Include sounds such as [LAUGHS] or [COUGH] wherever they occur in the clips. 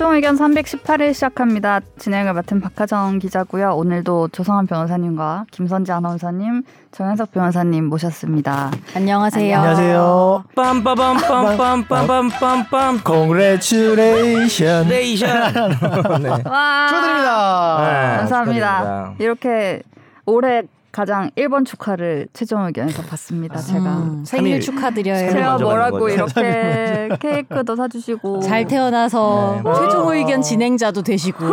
최종 의견 318일 시작합니다. 진행을 맡은 박하정 기자고요. 오늘도 조성한 변호사님과 김선지 아나운서님, 정현석 변호사님 모셨습니다. 안녕하세요. 안녕하세요. 빰빠밤빰빰빰빰빰빰 Congratulation. lation. [LAUGHS] 네. 와, 축하드립니다. 네, 감사합니다. 축하드립니다. 이렇게 올해 가장 1번 축하를 최종 의견에서 받습니다. 제가 음, 생일 축하드려요. 제가 뭐라고. 이렇게 [LAUGHS] 케이크도 사주시고 잘 태어나서 네. 최종 의견 진행자도 되시고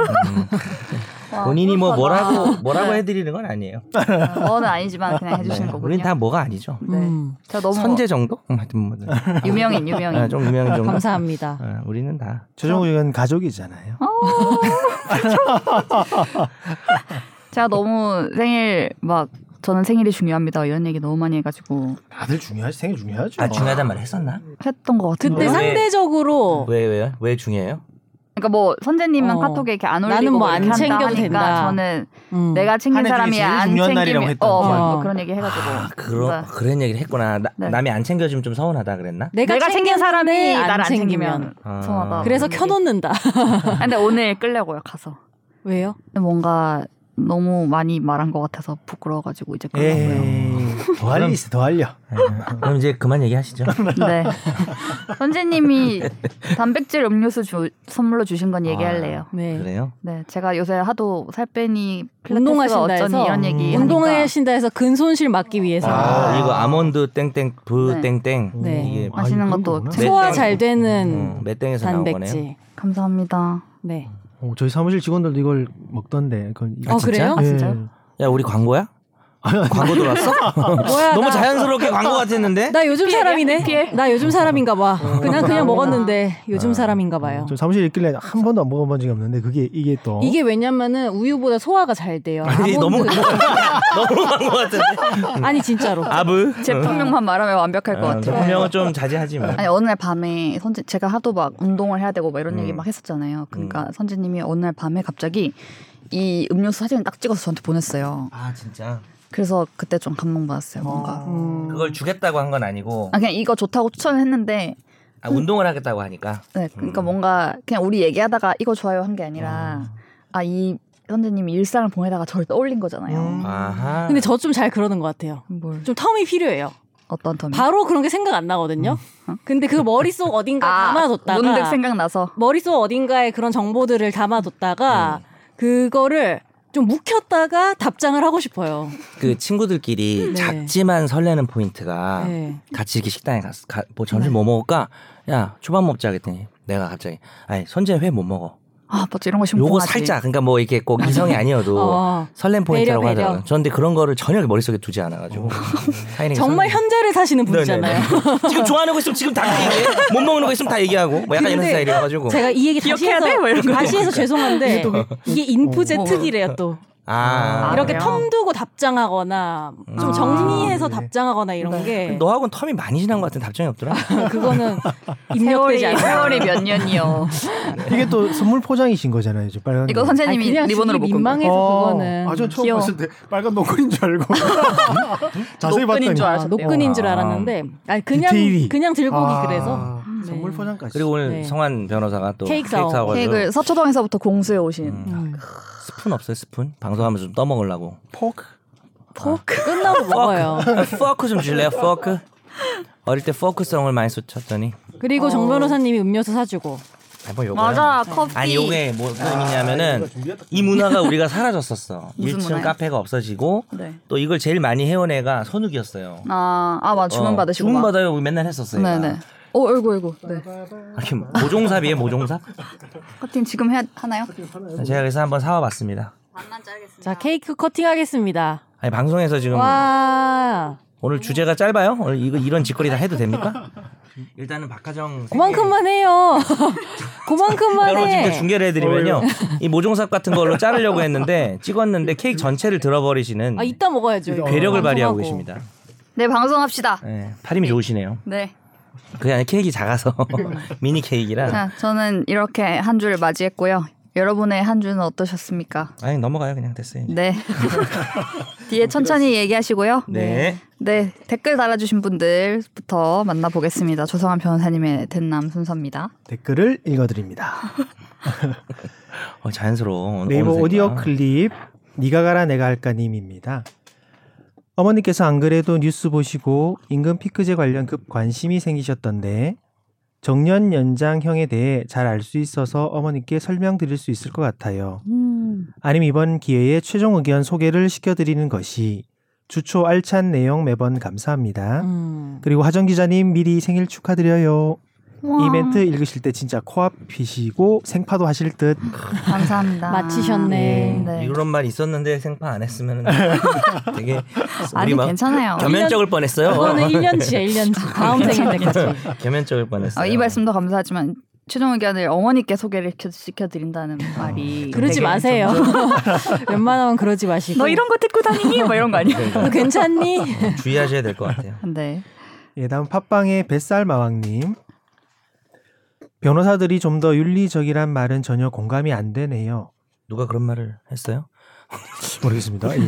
와, 본인이 뭐. 뭐라고 뭐라고 네. 해드리는 건 아니에요. 뭐는 아니지만 그냥 해주시는 네. 거군요. 우린 다 뭐가 아니죠. 네. 음, 너무 선제 정도? 음, 하여튼 뭐 유명인 유명인. 아, 좀 유명한 정도. 감사합니다. 어, 우리는 다 최종 의견 가족이잖아요. [LAUGHS] [LAUGHS] 제가 너무 생일 막 저는 생일이 중요합니다 이런 얘기 너무 많이 해가지고 다들 중요하지 생일 중요하죠. 아, 중요하단 말 했었나? 했던 것 같은데. 그때 왜? 상대적으로 왜 왜요? 왜 중요해요? 그러니까 뭐 선재님은 어. 카톡에 이렇게 안 올리고 나는 뭐안 이렇게 한다 챙겨도 된다. 저는 음, 내가 챙긴 사람이 안 챙기면 했던 어, 거죠. 뭐 어. 그런 얘기 해가지고 아, 그런 그러니까 그런 얘기를 했구나. 나, 네. 남이 안 챙겨주면 좀 서운하다 그랬나? 내가, 내가 챙긴 사람이 나를 안 챙기면 아. 서운하다. 그래서 얘기. 켜놓는다. 아, 근데 오늘 끌려고요 가서. 왜요? 근데 뭔가 너무 많이 말한 것 같아서 부끄러워가지고 이제 끌려고요. 에이, 더 할리 있어, 더 할려. 네. 그럼 이제 그만 얘기하시죠. 네. 선재님이 단백질 음료수 주, 선물로 주신 건 얘기할래요. 네. 그래요? 네, 제가 요새 하도 살 빼니 운동하신다 어쩌니 해서 이런 얘기 음, 운동을 하니까 하신다 해서 근손실 막기 위해서 아, 이거 아몬드 땡땡 브 네. 땡땡 네. 이게 아, 맛있는 것도. 소화 땡. 잘 되는 음, 맷땡에서 나온 거네요. 단백질. 감사합니다. 네. 어, 저희 사무실 직원들도 이걸 먹던데. 그건 이- 어 그래요? 아, 진짜요? 야 우리 광고야? [LAUGHS] 광고 들어왔어? [LAUGHS] 뭐야? 너무 나, 자연스럽게 광고 같았는데? 나 요즘? 사람이네. 나 요즘 사람인가 봐. 그냥 그냥 먹었는데 요즘 아. 사람인가 봐요. 저 사무실에 있길래 한 번도 안 먹어본 적이 없는데 그게 이게 또 이게 왜냐면은 우유보다 소화가 잘 돼요. 아니 너무 너무 광고 같은데? [LAUGHS] 아니 진짜로. 아브? 제품명만 말하면 완벽할 것 어, 같아요. 제품명은 좀 자제하지 뭐. 아니 어느 날 밤에 선재 제가 하도 막 운동을 해야 되고 막 이런 음. 얘기 막 했었잖아요. 그러니까 선재님이 어느 날 밤에 갑자기 이 음료수 사진을 딱 찍어서 저한테 보냈어요. 아 진짜? 그래서 그때 좀 감동받았어요. 뭔가. 음. 그걸 주겠다고 한 건 아니고 아 그냥 이거 좋다고 추천을 했는데 아, 운동을 하겠다고 하니까 네, 그러니까 음. 뭔가 그냥 우리 얘기하다가 이거 좋아요 한 게 아니라 아이 선재님이 일상을 보내다가 저를 떠올린 거잖아요. 음. 아하 근데 저 좀 잘 그러는 것 같아요. 뭘 좀 텀이 필요해요. 어떤 텀이? 바로 그런 게 생각 안 나거든요. 근데 그 머릿속 어딘가 아, 담아뒀다가 문득 생각나서 머릿속 어딘가에 그런 정보들을 담아뒀다가 그거를 좀 묵혔다가 답장을 하고 싶어요. 그 친구들끼리 네. 작지만 설레는 포인트가 네. 같이 이렇게 식당에 갔어 가, 뭐 점심 뭐 먹을까 야 초밥 먹자 그랬더니 내가 갑자기 아니 선재 회 못 먹어 아 맞죠 이런 거 심쿵하지. 요거 살짝 그러니까 뭐 이렇게 꼭 이성이 [LAUGHS] 아니어도 어. 설렘 포인트라고 배려, 배려. 하더라고요. 저런데 그런 거를 전혀 머릿속에 두지 않아 가지고 타이밍이 정말 설레- 현재를 사시는 분이잖아요. 네네네. 지금 좋아하는 거 있으면 지금 다 얘기해. [LAUGHS] 못 먹는 거 있으면 다 얘기하고. 뭐 약간 이런 근데 스타일이어 가지고. 제가 이 얘기 다시 해서 돼? 뭐. 다시 해서 죄송한데 이게 인프제 어. 특이래요 또 아, 아, 이렇게 그래요? 텀 두고 답장하거나 좀 아, 정리해서 네. 답장하거나 이런 네. 게 너하고는 term이 많이 지난 것 같은 답장이 없더라. [LAUGHS] 그거는 [LAUGHS] 세월이 입력되지 않아요. 세월이 몇 년이요. [LAUGHS] 이게 또 선물 포장이신 거잖아요. 저 빨간. 이거 거. 선생님이 아니, 그냥 리본으로 묶은 거. 민망해서 어, 그거는 아, 전 처음 귀여워. 봤을 때 빨간 노끈인 줄 알고 자세히 노끈인 봤더니 줄 아. 노끈인 줄 아. 알았는데 아니 그냥 디테일이. 그냥 들고기 아, 그래서 선물 네. 포장까지. 그리고 오늘 네. 성환 변호사가 또 케이크. 사와가지고 케이크를 서초동에서부터 공수해 오신 음. 음. 스푼 없어요 스푼? 방송하면서 좀 떠먹으려고. 포크. 포크. 끝나고 먹어요. 포크 좀 줄래요? 포크? 어릴 때 포크성을 많이 쏟쳤더니. 그리고 정 변호사님이 음료수 사주고 아, 뭐. 맞아 커피. 아니 요게 무슨 의미냐면은 이 문화가 우리가 사라졌었어. [LAUGHS] 무슨 1층 문화요? 카페가 없어지고 네. 또 이걸 제일 많이 해온 애가 선욱이었어요. 아, 아, 맞아. 주문 어, 받으시고. 주문 막. 받아요. 맨날 했었어요. 네네. 오, 어이구, 어이구. 네. 이렇게 모종삽이에요, 모종삽? [LAUGHS] 커팅 지금 해, 하나요? 제가 그래서 한번 사와봤습니다. 자 케이크 커팅하겠습니다. 아니 방송에서 지금 와 오늘 주제가 짧아요? 오늘 이거 이런 짓거리 다 해도 됩니까? 일단은 박하정 그만큼만 해요. [LAUGHS] 그만큼만 여러 지금 해. 중계를 해드리면요, 이 모종삽 같은 걸로 자르려고 했는데 찍었는데 케이크 전체를 들어버리시는 아 이따 먹어야죠. 괴력을 발휘하고. 계십니다. 네, 방송합시다. 네, 팔힘이 좋으시네요. 네. 그게 아니라 케이크 작아서 [LAUGHS] 미니 케이크라. 자, 저는 이렇게 한 주를 맞이했고요. 여러분의 한 주는 어떠셨습니까? 아니 넘어가요, 그냥 됐어요. 이제. 네. [LAUGHS] 뒤에 천천히 얘기하시고요. 네. 네, 댓글 달아주신 분들부터 만나보겠습니다. 조성한 변호사님의 된남 순서입니다. 댓글을 읽어드립니다. [LAUGHS] 어, 자연스러워. 네이버. 오디오 클립 니가 가라 내가 할까 님입니다. 어머니께서 안 그래도 뉴스 보시고 임금 피크제 관련 급 관심이 생기셨던데 정년 연장형에 대해 잘 알 수 있어서 어머니께 설명드릴 수 있을 것 같아요. 음. 아니면 이번 기회에 최종 의견 소개를 시켜드리는 것이 주초 알찬 내용 매번 감사합니다. 음. 그리고 하정 기자님 미리 생일 축하드려요. 우와. 이 멘트 읽으실 때 진짜 코앞이시고 생파도 하실 듯. 감사합니다. 마치셨네. 네. 이런 말 있었는데 생파 안 했으면 [LAUGHS] 되게 아니 우리 막 괜찮아요. 겸연쩍을 뻔했어요. 그거는 1년치야 1년치. [LAUGHS] 다음 생일 때까지. 겸연쩍을 뻔했어요. 어, 이 말씀도 감사하지만 최종 의견을 어머니께 소개를 시켜- 시켜드린다는 말이 그러지 되게 마세요. [LAUGHS] 웬만하면 그러지 마시고. 너 이런 거 듣고 다니니? 뭐 이런 거 아니야? 너 괜찮니? 어, 주의하셔야 될 것 같아요. 네. 예, 다음 팟빵의 뱃살 마왕님. 변호사들이 좀 더 윤리적이란 말은 전혀 공감이 안 되네요. 누가 그런 말을 했어요? [LAUGHS] 모르겠습니다. 예.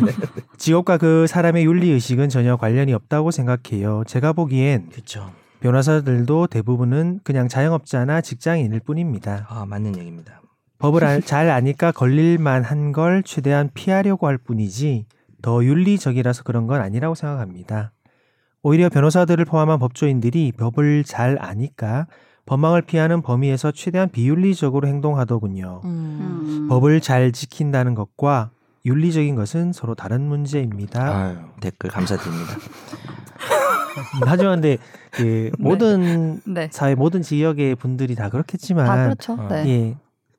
직업과 그 사람의 윤리 의식은 전혀 관련이 없다고 생각해요. 제가 보기엔 그렇죠. 변호사들도 대부분은 그냥 자영업자나 직장인일 뿐입니다. 아 맞는 얘기입니다. 법을 알- 잘 아니까 걸릴만 한 걸 최대한 피하려고 할 뿐이지 더 윤리적이라서 그런 건 아니라고 생각합니다. 오히려 변호사들을 포함한 법조인들이 법을 잘 아니까 법망을 피하는 범위에서 최대한 비윤리적으로 행동하더군요. 음. 음. 법을 잘 지킨다는 것과 윤리적인 것은 서로 다른 문제입니다. 아유, 댓글 감사드립니다. [LAUGHS] 하지만 근데 그 모든 네. 사회 모든 지역의 분들이 다 그렇겠지만 다 그렇죠. 어. 네. 예,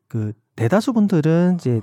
그 대다수 분들은 이제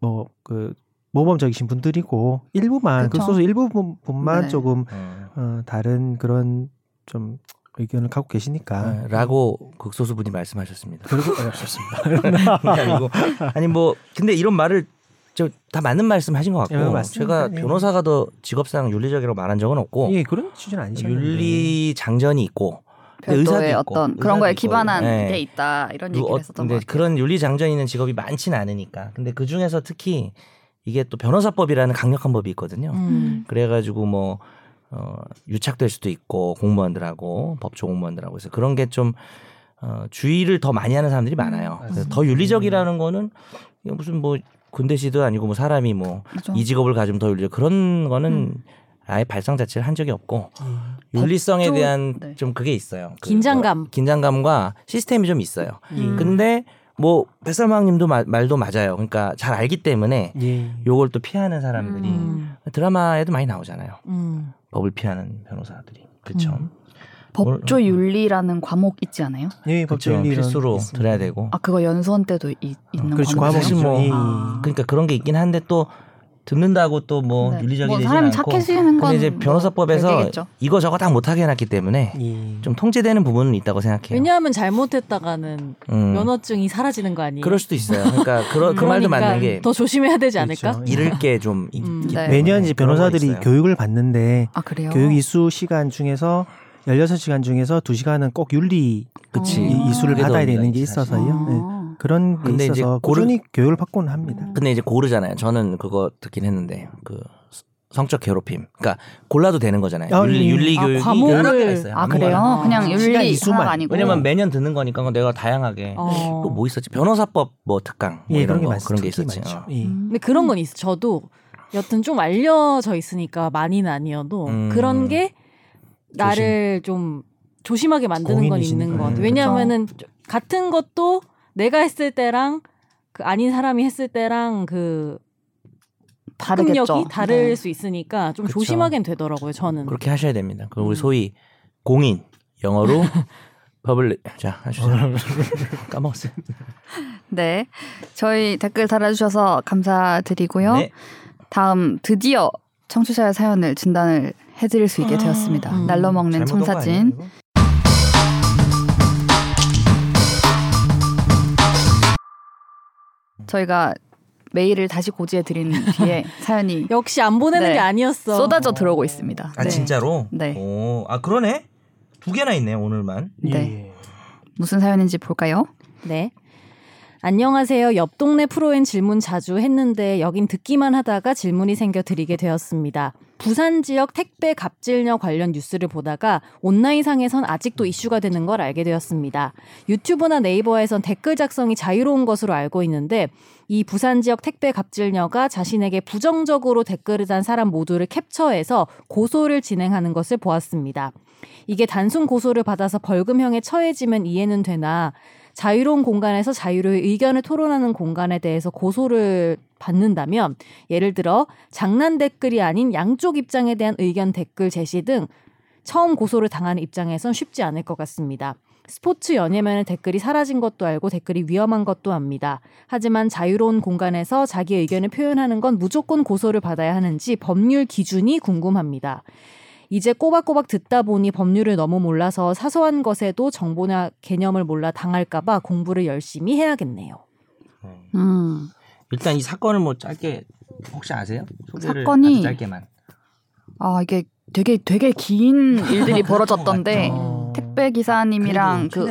뭐그 모범적이신 분들이고 일부만 그 그쵸. 소수 일부 분- 분만 네. 조금 어, 어, 다른 그런 좀 의견을 갖고 계시니까 어, 라고 극소수 분이 말씀하셨습니다. 그리고 어렵습니다. [LAUGHS] 아니고 아니 뭐 근데 이런 말을 저다 맞는 말씀 하신 것 예, 같고 맞습니다. 제가 예. 변호사가 더 직업상 윤리적이라고 말한 적은 없고 예, 그런 취지는 아니셨는데 윤리 장전이 있고 있고, 어떤 그런 거에 있고, 기반한 예. 게 있다 이런 얘기를 어, 했었던 것 같아요. 그런 윤리 장전 있는 직업이 많지는 않으니까 근데 그 중에서 특히 이게 또 변호사법이라는 강력한 법이 있거든요. 음. 그래가지고 뭐 어, 유착될 수도 있고 공무원들하고 법조 공무원들하고 그래서 그런 게 좀 어, 주의를 더 많이 하는 사람들이 많아요. 그래서. 더 윤리적이라는 거는 이거 무슨 뭐 군대시도 아니고 뭐 사람이 뭐 이? 직업을 가지면 더 윤리적 그런 거는 음. 아예 발상 자체를 한 적이 없고 음. 윤리성에 법조- 대한 네. 좀 그게 있어요. 그 긴장감. 뭐 긴장감과 시스템이 좀 있어요. 음. 근데 뭐 뱃살마왕님도 마- 말도 맞아요. 그러니까 잘 알기 때문에 예. 요걸 또 피하는 사람들이 음. 드라마에도 많이 나오잖아요. 음. 법을 피하는 변호사들이 그렇죠. 음. 법조 윤리라는 과목 있지 않아요? 예, 그렇죠. 법조인리는 필수로 있습니다. 들어야 되고. 아 그거 연수원 때도 이- 있는 그렇죠. 과목이에요? 사실 뭐- 과목이죠. 예. 아. 그러니까 그런 게 있긴 한데 또 듣는다고 또뭐 네. 윤리적이 뭐 되지 사람이 않고. 착해지는 건 근데 이제 뭐 변호사법에서 별개겠죠. 이거 저거 다 못하게 해놨기 때문에 예. 좀 통제되는 부분은 있다고 생각해요. 왜냐하면 잘못했다가는 음. 면허증이 사라지는 거 아니에요? 그럴 수도 있어요. 그러니까 [LAUGHS] 그런 그 말도 그러니까 맞는 게 더 조심해야 되지 않을까? 그렇죠. 잃을 게좀 음. 네. 매년 이제 변호사들이 교육을 받는데 아 그래요? 교육 이수 시간 중에서 16시간 중에서 2시간은 꼭 윤리 그치. 이- 이수를 받아야 되는 게 있지, 사실. 있어서요. 네. 아. 그런 게 있어서 고르- 꾸준히 교육을 받고는 합니다. 근데 이제 고르잖아요. 저는 그거 듣긴 했는데 그 성적 괴롭힘. 그러니까 골라도 되는 거잖아요. 아, 윤리, 예. 윤리 아, 교육이 과목을- 여러 개가 있어요. 아. 그래요? 아. 그냥 윤리 이수만. 하나가 아니고 왜냐면 매년 듣는 거니까 내가 다양하게 어. 또뭐 있었지? 변호사법 뭐 특강 뭐 예, 이런 그런 게거 많, 그런 게 있었지. 어. 예. 음. 근데 그런 건 있어. 저도 여튼 좀 알려져 있으니까 많이는 아니어도 음. 그런 게 나를 좀 조심하게 만드는 건. 있는 것 같아요. 음. 왜냐하면은 같은 것도 내가 했을 때랑 그 아닌 사람이 했을 때랑 그 다르겠죠. 능력이 다를 네. 수 있으니까 좀 그쵸. 조심하긴 되더라고요. 저는. 그렇게 하셔야 됩니다. 그리고 우리 음. 소위 공인 영어로 [LAUGHS] 법을 자 하시죠. [LAUGHS] 까먹었어요. 네. 저희 댓글 달아주셔서 감사드리고요. 네. 다음 드디어 청취자의 사연을 진단을 해드릴 수 있게 되었습니다. 음. 날로 먹는 청사진. 저희가 메일을 다시 고지해 드린 뒤에 [LAUGHS] 사연이 역시 안 보내는 네. 게 아니었어. 쏟아져 들어오고 있습니다. 아 네. 진짜로? 네. 오, 아 그러네. 두 개나 있네 오늘만. 네. 예. 무슨 사연인지 볼까요? 네. 안녕하세요. 옆 동네 프로엔 질문 자주 했는데 여긴 듣기만 하다가 질문이 생겨 드리게 되었습니다. 부산 지역 택배 갑질녀 관련 뉴스를 보다가 온라인상에선 아직도 이슈가 되는 걸 알게 되었습니다. 유튜브나 네이버에선 댓글 작성이 자유로운 것으로 알고 있는데 이 부산 지역 택배 갑질녀가 자신에게 부정적으로 댓글을 단 사람 모두를 캡처해서 고소를 진행하는 것을 보았습니다. 이게 단순 고소를 받아서 벌금형에 처해지면 이해는 되나 자유로운 공간에서 자유로이 의견을 토론하는 공간에 대해서 고소를 받는다면 예를 들어 장난 댓글이 아닌 양쪽 입장에 대한 의견 댓글 제시 등 처음 고소를 당하는 입장에선 쉽지 않을 것 같습니다. 스포츠 연예면의 댓글이 사라진 것도 알고 댓글이 위험한 것도 압니다. 하지만 자유로운 공간에서 자기 의견을 표현하는 건 무조건 고소를 받아야 하는지 법률 기준이 궁금합니다. 이제 꼬박꼬박 듣다 보니 법률을 너무 몰라서 사소한 것에도 정보나 개념을 몰라 당할까봐 공부를 열심히 해야겠네요. 음. 일단 이 사건을 뭐 짧게 혹시 아세요? 소개를 사건이- 아주 짧게만. 아 이게 되게 되게 긴 일들이 [LAUGHS] 벌어졌던데 어. 택배 기사님이랑 그.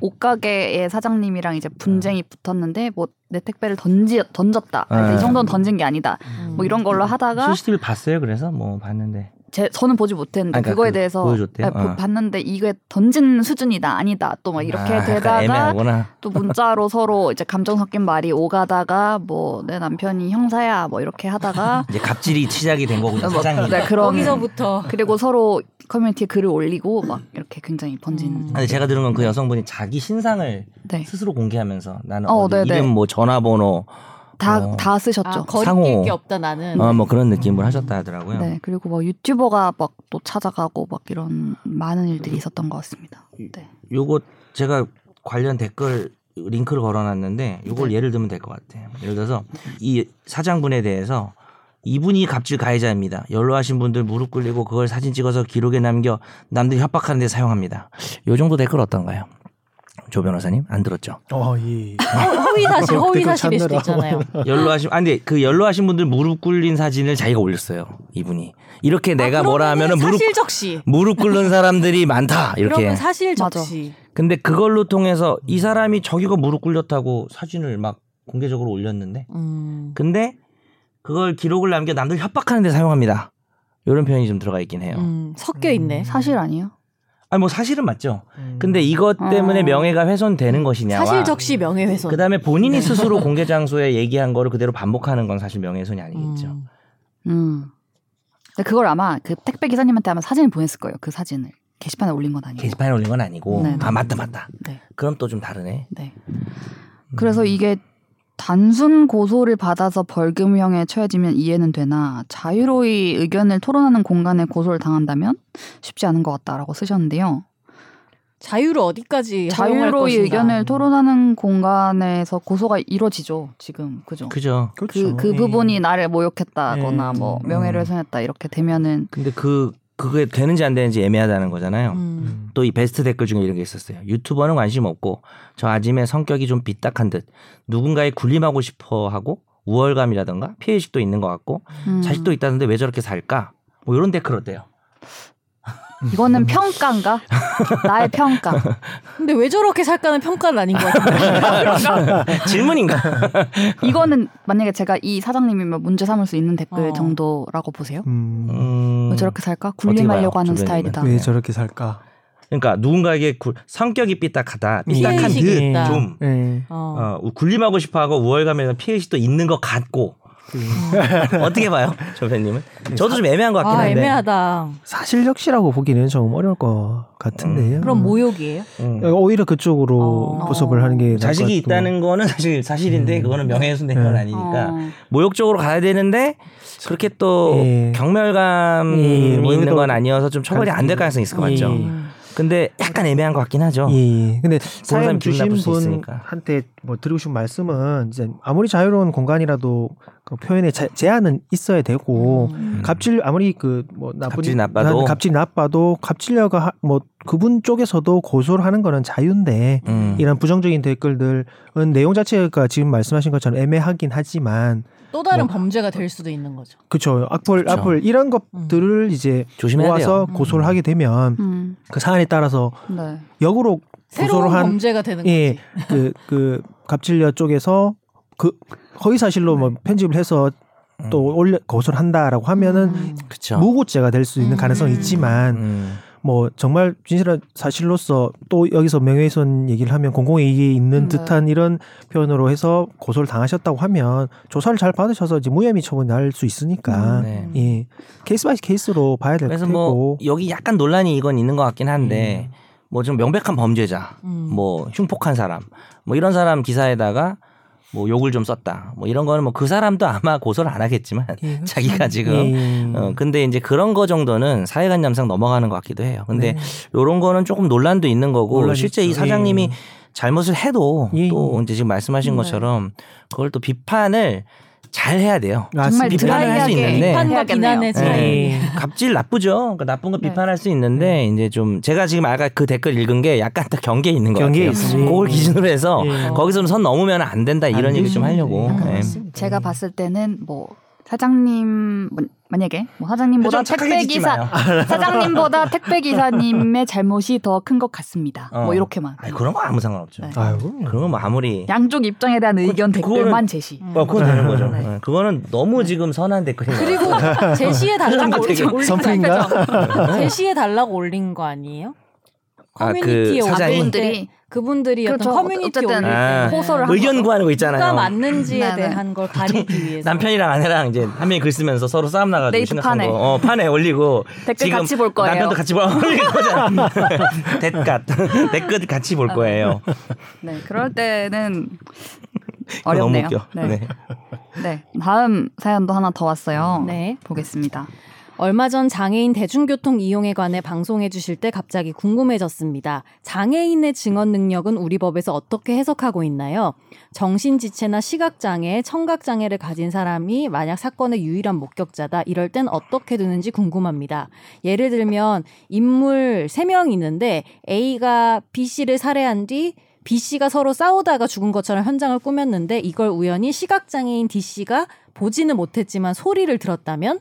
옷가게의 사장님이랑 이제 분쟁이 붙었는데 뭐 내 택배를 던지 던졌다. 네. 이 정도는 던진 게 아니다. 뭐 이런 걸로 하다가 CCTV 봤어요. 그래서 뭐 봤는데. 제 저는 보지 못했는데 아, 그러니까 그거에 그 대해서 보여줬대요? 네, 보- 어. 봤는데 이게 던진 수준이다 아니다 또 막 이렇게 아, 약간 되다가. 또 문자로 [LAUGHS] 서로 이제 감정 섞인 말이 오가다가 뭐 내 남편이 형사야 뭐 이렇게 하다가 [LAUGHS] 이제 갑질이 시작이 된 거군요. 뭐, 사장님. 네, 그런 거기서부터 그리고 서로 커뮤니티에 글을 올리고 막 이렇게 굉장히 번진 음. 아니 제가 들은 건 그 여성분이 자기 신상을 네. 스스로 공개하면서 나는 어, 어, 디 네네. 이름 뭐 전화번호 다, 어. 다 아, 쓰셨죠. 거리낄 상호. 게 없다 나는. 어, 뭐 그런 느낌으로 하셨다 하더라고요. 네. 그리고 뭐 유튜버가 막 또 찾아가고 막 이런 많은 일들이 있었던 것 같습니다. 네. 요거 제가 관련 댓글 링크를 걸어놨는데 요걸 네. 예를 들면 될 것 같아요. 예를 들어서 이 사장분에 대해서 이분이 갑질 가해자입니다. 연로하신 분들 무릎 꿇리고 그걸 사진 찍어서 기록에 남겨 남들 협박하는 데 사용합니다. 요 정도 댓글 어떤가요? 조 변호사님 안 들었죠? 어, 예. 허- 허위 사실, 허위 사실일 수도. 있잖아요. 연로하신 아니 근데 그 연로하신 분들 무릎 꿇린 사진을 자기가 올렸어요. 이분이 이렇게 내가 아, 뭐라 하면은 무릎 적시. 무릎 꿇는 사람들이 많다 이렇게. 그러면 사실. 적시. 근데 그걸로 통해서 이 사람이 저기가 무릎 꿇렸다고 사진을 막 공개적으로 올렸는데 음. 근데 그걸 기록을 남겨 남들 협박하는 데 사용합니다. 이런 표현이 좀 들어가 있긴 해요. 음, 섞여 있네. 사실 아니에요? 아니 뭐 사실은 맞죠. 음. 근데 이것 때문에 아. 명예가 훼손되는 것이냐와 사실 적시 명예훼손. 그다음에 본인이 스스로 [LAUGHS] 공개 장소에 얘기한 거를 그대로 반복하는 건 사실 명예훼손이 아니겠죠. 음. 음. 근데 그걸 아마 그 택배 기사님한테 아마 사진을 보냈을 거예요. 그 사진을 게시판에 올린 건 아니고. 게시판에 올린 건 아니고 네, 네. 아 맞다 맞다. 네. 그럼 또 좀 다르네. 네. 그래서 이게 단순 고소를 받아서 벌금형에 처해지면 이해는 되나 자유로이 의견을 토론하는 공간에 고소를 당한다면 쉽지 않은 것 같다라고 쓰셨는데요. 자유를 어디까지 자유로이 것인가. 의견을 토론하는 공간에서 고소가 이루어지죠. 지금 그죠? 그죠. 그, 그렇죠. 그 예. 부분이 나를 모욕했다거나 예. 뭐 명예를 음. 훼손했다 이렇게 되면은 근데 그 그게 되는지 안 되는지 애매하다는 거잖아요. 음. 또이 베스트 댓글 중에 이런 게 있었어요. 유튜버는 관심 없고 저 아짐의 성격이 좀 삐딱한 듯 누군가에 군림하고 싶어 하고 우월감이라던가 피해의식도 있는 것 같고 음, 자식도 있다는데 왜 저렇게 살까? 뭐 이런 댓글 어때요? 이거는 평가인가? 나의 평가. 근데 왜 저렇게 살까는 평가는 아닌 것 같은데. [LAUGHS] 질문인가? 이거는 만약에 제가 이 사장님이면 문제 삼을 수 있는 댓글 어. 정도라고 보세요? 음, 음, 왜 저렇게 살까? 군림하려고 하는? 스타일이다. 왜 저렇게 살까? 그러니까 누군가에게 구- 성격이 삐딱하다, 삐딱한 피해의식이 듯 있다. 좀 예. 어. 어, 군림하고 싶어하고 우월감이나 피해의식도 있는 것 같고 어떻게 봐요, 조배님은? 저도 좀 애매한 것 같긴 아, 한데. 애매하다. 사실 적시라고 보기는 좀 어려울 것 같은데요. 그럼 모욕이에요? 음. 오히려 그쪽으로 어. 보섭을 하는 게 자식이 것 같고. 있다는 거는 사실 사실인데 그거는 명예훼손된 건 네. 아니니까 어. 모욕적으로 가야 되는데 그렇게 또 예. 경멸감이 예, 뭐 있는 이것도 건 아니어서 좀 처벌이 안 될 가능성이 있을 것 같죠. 예. 음. 근데 약간 애매한 것 같긴 하죠. 예, 예. 근데 사연 주신. 분한테 뭐 드리고 싶은 말씀은 이제 아무리 자유로운 공간이라도 그 표현에 자- 제한은 있어야 되고 음. 갑질 아무리 그 뭐 나쁜 갑질이 나빠도. 갑질 나빠도 갑질녀가 하- 뭐 그분 쪽에서도 고소를 하는 거는 자유인데 음. 이런 부정적인 댓글들은 내용 자체가 지금 말씀하신 것처럼 애매하긴 하지만 또 다른 뭐- 범죄가 될 수도 있는 거죠. 그렇죠 악플 그쵸. 악플 이런 것들을 이제 조심해야 모아서 돼요. 고소를 음. 하게 되면 음. 그 사안에 따라서 네. 역으로 새로운 고소를 한 범죄가 되는 예, 거지. 그, 그 갑질녀 쪽에서 그 허위 사실로 뭐 편집을 해서 또 올려 고소를 한다라고 하면은 음. 무고죄가 될 수 있는 음. 가능성이 있지만 음. 뭐 정말 진실한 사실로서 또 여기서 명예훼손 얘기를 하면 공공이익이 있는 음, 듯한 이런 표현으로 해서 고소를 당하셨다고 하면 조사를 잘 받으셔서 이제 무혐의 처분 날수 있으니까 음. 네. 예 case by case로 봐야 될 그래서 테고 뭐 여기 약간 논란이 이건 있는 것 같긴 한데 음. 뭐좀 명백한 범죄자, 음. 뭐 흉폭한 사람, 뭐 이런 사람 기사에다가 뭐 욕을 좀 썼다. 뭐 이런 거는 뭐 그 사람도 아마 고소를 안 하겠지만 예, [LAUGHS] 자기가 지금 예. 어 근데 이제 그런 거 정도는 사회간념상 넘어가는 것 같기도 해요. 근데 네. 요런 거는 조금 논란도 있는 거고 실제 이 있죠. 사장님이 예. 잘못을 해도 예. 또 이제 지금 말씀하신 네. 것처럼 그걸 또 비판을 잘 해야 돼요. 정말 맞습니다. 비판을 할수 드라이하게 있는데 비판과. 비난의 차이. 예. 갑질 나쁘죠. 그러니까 나쁜 거 네. 비판할 수 있는데 이제 좀 제가 지금 아까 그 댓글 읽은 게 약간 딱 경계에 있는 것 경계에 같아요. 있어요. 그걸 기준으로 해서 예. 거기서는 선 넘으면 안 된다 이런 안 얘기 좀. 하려고. 예. 네. 제가 봤을 때는 뭐 사장님 뭐- 만약에 뭐 사장님보다 택배 기사. [LAUGHS] 사장님보다 택배 기사님의 잘못이 더 큰 것 같습니다. 어. 뭐 이렇게만 아니, 그런 거 아무 상관없죠. 네. 아유 그런 건뭐 아무리 양쪽 입장에 대한 의견 그거는- 댓글만 제시. 음. 어, 그건 되는 거죠. 네. 네. 그거는 너무 지금 선한 댓글인 [LAUGHS] 거 그리고 제시해 달라고 올린 선풀인가? [LAUGHS] 제시해 달라고 올린 거 아니에요? 아, 그 커뮤니티에? 올릴 때 분들이 그분들이 그렇죠. 어떤 커뮤니티 어쨌든 올릴 때 아, 호소를 한 의견. 구하는 거 누가 있잖아요. 맞는지에 네, 네. 대한 걸 가리기 [LAUGHS] 위해서 남편이랑 아내랑 이제 한 명이 글 쓰면서 서로 싸움 나가지고 심각한 판에. 거 어, 판에 올리고 [LAUGHS] 댓글 같이 볼 거예요. 남편도 같이 볼 [LAUGHS] 거잖아. 댓글 댓글 같이 볼 거예요. 네, 그럴 때는 어렵네요. 웃겨. 네. 네. 네, 다음 사연도 하나 더 왔어요. 네. 보겠습니다. 얼마 전 장애인 대중교통 이용에 관해 방송해 주실 때 갑자기 궁금해졌습니다. 장애인의 증언 능력은 우리 법에서 어떻게 해석하고 있나요? 정신지체나 시각장애, 청각장애를 가진 사람이 만약 사건의 유일한 목격자다. 이럴 땐 어떻게 되는지 궁금합니다. 예를 들면 인물 3명 있는데 A가 B씨를 살해한 뒤 B씨가 서로 싸우다가 죽은 것처럼 현장을 꾸몄는데 이걸 우연히 시각장애인 D씨가 보지는 못했지만 소리를 들었다면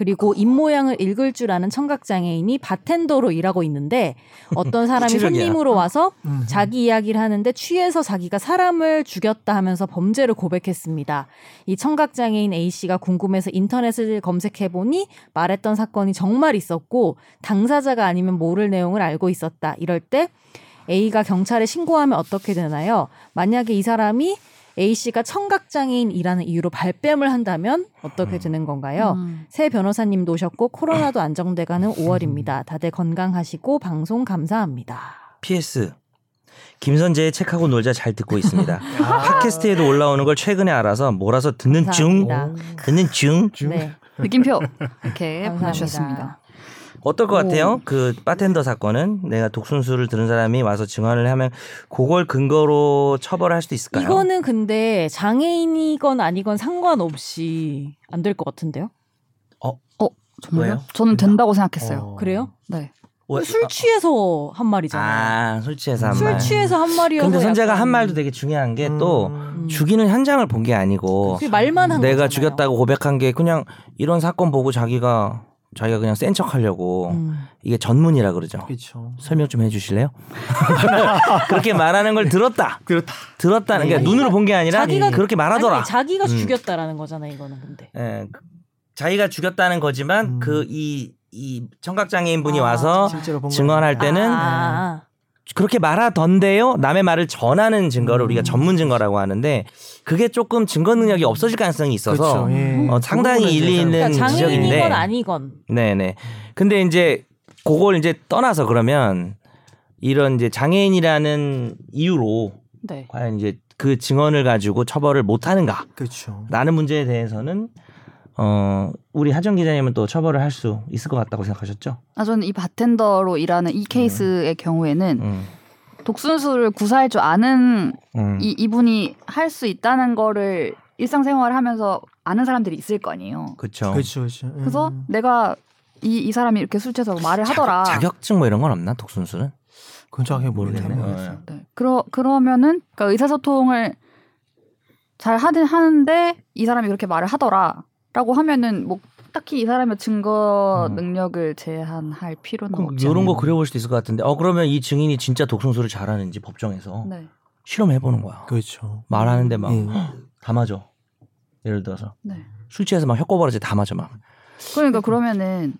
그리고 입모양을 읽을 줄 아는 청각장애인이 바텐더로 일하고 있는데 어떤 사람이. [LAUGHS] 손님으로 와서 음. 자기 이야기를 하는데 취해서 자기가 사람을 죽였다 하면서 범죄를 고백했습니다. 이 청각장애인 A씨가 궁금해서 인터넷을 검색해보니 말했던 사건이 정말 있었고 당사자가 아니면 모를 내용을 알고 있었다. 이럴 때 A가 경찰에 신고하면 어떻게 되나요? 만약에 이 사람이 A씨가 청각장애인이라는 이유로 발뺌을 한다면 어떻게 되는 건가요? 음. 새 변호사님도 오셨고 코로나도 안정돼가는 5월입니다. 다들 건강하시고 방송 감사합니다. PS 김선재의 책하고 놀자 잘 듣고 있습니다. [LAUGHS] 팟캐스트에도 올라오는 걸 최근에 알아서 몰아서 듣는 중 감사합니다. 듣는 중 네, 느낌표 이렇게 감사합니다. 보내주셨습니다. 어떨 것 오. 같아요? 그 바텐더 사건은 내가 독순수를 들은 사람이 와서 증언을 하면 그걸 근거로 처벌할 수도 있을까요? 이거는 근데 장애인이건 아니건 상관없이 안 될 것 같은데요? 정말요? 왜요? 저는 된다고 생각했어요. 어. 그래요? 네. 왜- 술 취해서 한 말이잖아요. 아, 술 취해서 한 술 말. 취해서 한 말이어서 근데 선재가 약간 한 말도 되게 중요한 게또 음. 죽이는 현장을 본 게 아니고 그게 말만 한 내가 거잖아요. 죽였다고 고백한 게 그냥 이런 사건 보고 자기가 자기가 그냥 센 척 하려고 음. 이게 전문이라 그러죠. 그렇죠. 설명 좀 해주실래요? [LAUGHS] 그렇게 말하는 걸 들었다. 그렇다. 들었다는 게 자기가- 눈으로 본 게 아니라 자기가 그렇게 말하더라. 아니, 자기가 음. 죽였다라는 거잖아요. 이거는 근데. 예, 그- 자기가 죽였다는 거지만 음. 그이이 청각장애인 분이 아, 와서 증언할. 때는 아, 그렇게 말하던데요. 남의 말을 전하는 증거를 음. 우리가 전문 증거라고 하는데 그게 조금 증거 능력이 없어질 가능성이 있어서 그렇죠. 예. 어, 상당히 일리 있는 그러니까 지적인데. 아니건. 네네. 근데 이제 그걸 이제 떠나서 그러면 이런 이제 장애인이라는 이유로 네. 과연 이제 그 증언을 가지고 처벌을 못 하는가? 그렇죠. 라는 문제에 대해서는 어 우리 하정 기자님은 또 처벌을 할 수 있을 것 같다고 생각하셨죠? 아, 저는 이 바텐더로 일하는 이 케이스의 경우에는 음, 독순수를 구사할 줄 아는 음. 이, 이분이 할 수 있다는 거를 일상생활을 하면서 아는 사람들이 있을 거 아니에요. 그렇죠. 그렇죠. 그렇죠. 그래서 음. 내가 이, 이 사람이 이렇게 술 취해서 말을 하더라. 자격, 증 뭐 이런 건 없나 독순수는? 그건 정확히 모르겠네. 모르겠네요. 어, 네. 그러 그러면은 그러니까 의사소통을 잘 하든 하는데 이 사람이 그렇게 말을 하더라 라고 하면은 뭐 딱히 이 사람의 증거 음. 능력을 제한할 필요는 없지 이런 거? 그려볼 수도 있을 것 같은데. 어 그러면 이 증인이 진짜 독성술을 잘하는지 법정에서 네. 실험해 보는 거야. 그렇죠. 말하는데 막 [GASPS] 다 예. 맞아. 예를 들어서 네. 술 취해서 막 혀꼬바라지 다 맞아 막. 그러니까 그러면은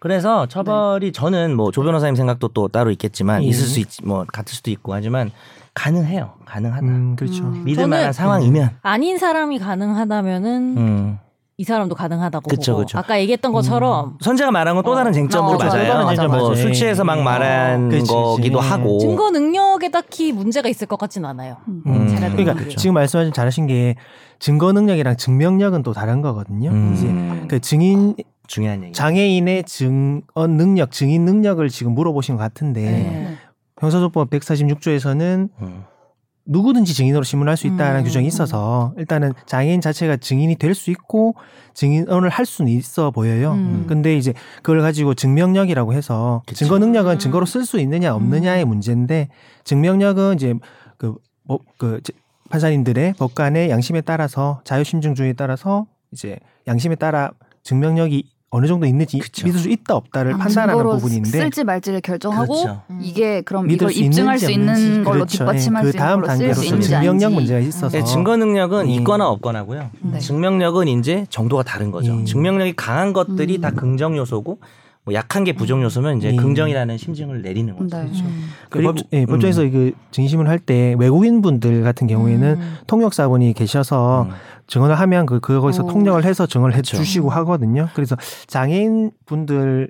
그래서 처벌이 저는 뭐 조 변호사님 생각도 또 따로 있겠지만 예. 있을 수 있지 뭐 같을 수도 있고 하지만 가능해요. 가능하다. 음, 그렇죠. 음. 믿을 만한 상황이면. 아닌 사람이 가능하다면은 음. 이 사람도 가능하다고 그쵸, 보고 그쵸. 아까 얘기했던 것처럼 선재가 말한 건또 어. 다른 쟁점으로 어, 맞아요. 맞아요, 맞아요, 뭐 맞아요. 술 취해서 막 예. 말한 그치. 거기도 예. 하고. 증거 능력에 딱히 문제가 있을 것 같진 않아요. 음. 음. 그러니까 게. 지금 말씀하신 잘하신 게 증거 능력이랑 증명력은 또 다른 거거든요. 음. 이제 그 증인 중요한 얘기. 장애인의 증언 능력, 증인 능력을 지금 물어보신 것 같은데 네. 형사소법 146조에서는 음. 누구든지 증인으로 신문할 수 있다는 음. 규정이 있어서 일단은 장애인 자체가 증인이 될 수 있고 증인을 할 수는 있어 보여요. 음. 근데 이제 그걸 가지고 증명력이라고 해서 그쵸. 증거 능력은 음. 증거로 쓸 수 있느냐 없느냐의 문제인데 증명력은 이제 그, 법, 그 제- 판사님들의 법관의 양심에 따라서 자유심증주의에 따라서 이제 양심에 따라 증명력이 어느 정도 있는지 그쵸. 믿을 수 있다 없다를 아, 판단하는 부분인데 쓸지 말지를 결정하고 그렇죠. 음. 이게 그럼 믿을 이걸 수 입증할 수 있는 없는지. 걸로 그렇죠. 뒷받침할 예, 수그 있는 다음 있는지 증명력. 문제가 있어서 네, 증거 능력은 음. 있거나 없거나고요. 네. 증명력은 이제 정도가 다른 거죠. 음. 증명력이 강한 것들이 음. 다 긍정 요소고 뭐 약한 게 부정 요소면 이제 음. 긍정이라는 심증을 내리는 거죠. 네. 음. 그 그리고- 법, 예, 음. 법정에서 그 증심을 할 때 외국인 분들 같은 경우에는 음. 통역사분이 계셔서 음. 증언을 하면 그 그거에서 오. 통역을 해서 증언을 해 그쵸. 주시고 하거든요. 그래서 장애인 분들의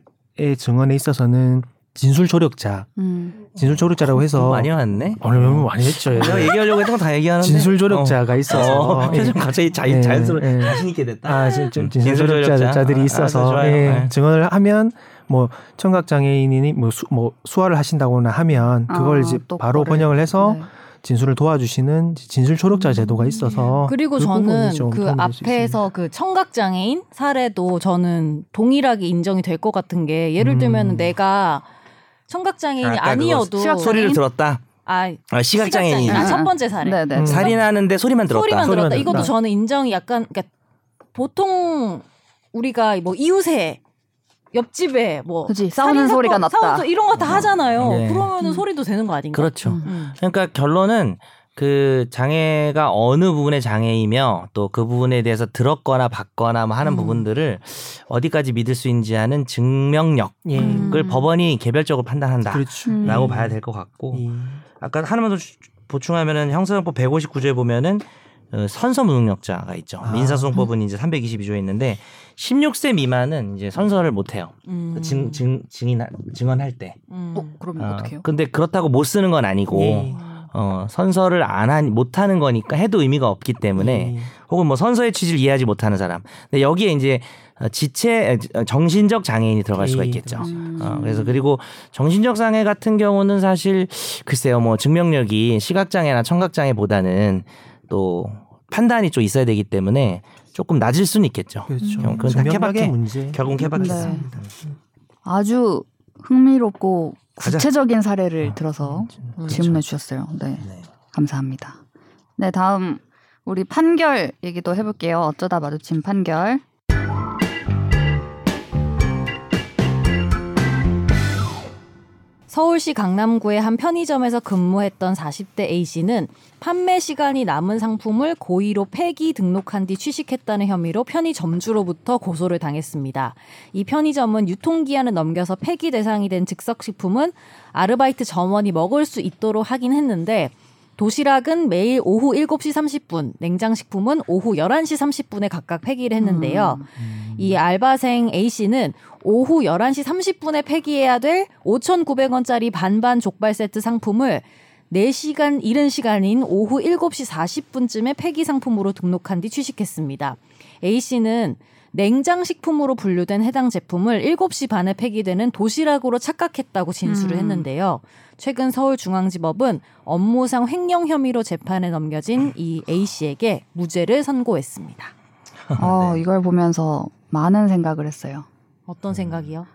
증언에 있어서는 진술 조력자, 음. 진술 조력자라고 해서 많이 왔네. 오늘 너무 많이 했죠. 예. 내가 얘기하려고 했던 거 다 얘기하는데 진술 조력자가 있어서 어, 예. 표정 갑자기 자, 예, 자연스러워 예. 자신 있게 됐다. 아, 진- 진- 음, 진술 진술 조력자들이 조력자. 있어서 아. 예, 네. 증언을 하면 뭐 청각 장애인이 뭐, 수, 뭐 수화를 하신다거나 하면 그걸 아, 이제 또 바로 그거를. 번역을 해서 네. 진술을 도와주시는 진술 조력자 제도가 있어서 그리고 그 저는 그 앞에서 그 청각 장애인 사례도 저는 동일하게 인정이 될 것 같은 게 예를 음. 들면 내가 청각 장애인이 아까 아니어도 그거 시각 소리를? 들었다. 아, 아, 시각 장애인. 아, 음, 첫 음. 번째 사례. 네, 네. 음. 살인하는데 소리만 들었다. 소리만 들었다. 소리만 이것도 들었다. 저는 인정이 약간 그러니까 보통 우리가 뭐 이웃에 옆집에 뭐 그치, 싸우는 살인 소리가 났다. 싸우는 이런 거 다 하잖아요. 네. 그러면은 음. 소리도 되는 거 아닌가? 그렇죠. 음. 그러니까 결론은 그 장애가 어느 부분의 장애이며 또 그 부분에 대해서 들었거나 봤거나 뭐 하는 음. 부분들을 어디까지 믿을 수 있는지 하는 증명력을 예. 음. 법원이 개별적으로 판단한다라고 그렇죠. 음. 봐야 될 것 같고 예. 아까 하나만 더 주- 보충하면은 형사소법 159조에 보면은 어, 선서 무능력자가 있죠. 아. 민사소송법은 이제 322조에 있는데 16세 미만은 이제 선서를 못 해요. 음. 증, 증, 증인, 증언할 때. 음. 어, 그러면 어, 어떻게 해요? 근데 그렇다고 못 쓰는 건 아니고 예. 어, 선서를 안 한, 못 하는 거니까 해도 의미가 없기 때문에 예. 혹은 뭐 선서의 취지를 이해하지 못하는 사람. 근데 여기에 이제 어, 지체, 어, 정신적 장애인이 들어갈 수가 예, 있겠죠. 음. 어, 그래서 그리고 정신적 장애 같은 경우는 사실 글쎄요, 뭐 증명력이 시각 장애나 청각 장애보다는 또 판단이 좀 있어야 되기 때문에 조금 낮을 수는 있겠죠. 그렇죠. 음, 그건 다 케바케. 문제. 결국은 케바케. 네. 아주 흥미롭고. 구체적인 사례를 들어서 음. 질문해 주셨어요. 네. 네. 감사합니다. 네, 다음 우리 판결 얘기도 해볼게요. 어쩌다 마주친 판결. 서울시 강남구의 한 편의점에서 근무했던 40대 A씨는 판매 시간이 남은 상품을 고의로 폐기 등록한 뒤 취식했다는 혐의로 편의점주로부터 고소를 당했습니다. 이 편의점은 유통기한을 넘겨서 폐기 대상이 된 즉석식품은 아르바이트 점원이 먹을 수 있도록 하긴 했는데 도시락은 매일 오후 7시 30분, 냉장식품은 오후 11시 30분에 각각 폐기를 했는데요. 음. 이 알바생 A씨는 오후 11시 30분에 폐기해야 될 5,900원짜리 반반 족발 세트 상품을 4시간 이른 시간인 오후 7시 40분쯤에 폐기 상품으로 등록한 뒤 취식했습니다. A씨는 냉장식품으로 분류된 해당 제품을 7시 반에 폐기되는 도시락으로 착각했다고 진술을 음. 했는데요. 최근 서울중앙지법은 업무상 횡령 혐의로 재판에 넘겨진 이 A씨에게 무죄를 선고했습니다. 어, [LAUGHS] 네. 이걸 보면서 많은 생각을 했어요. 어떤 생각이요?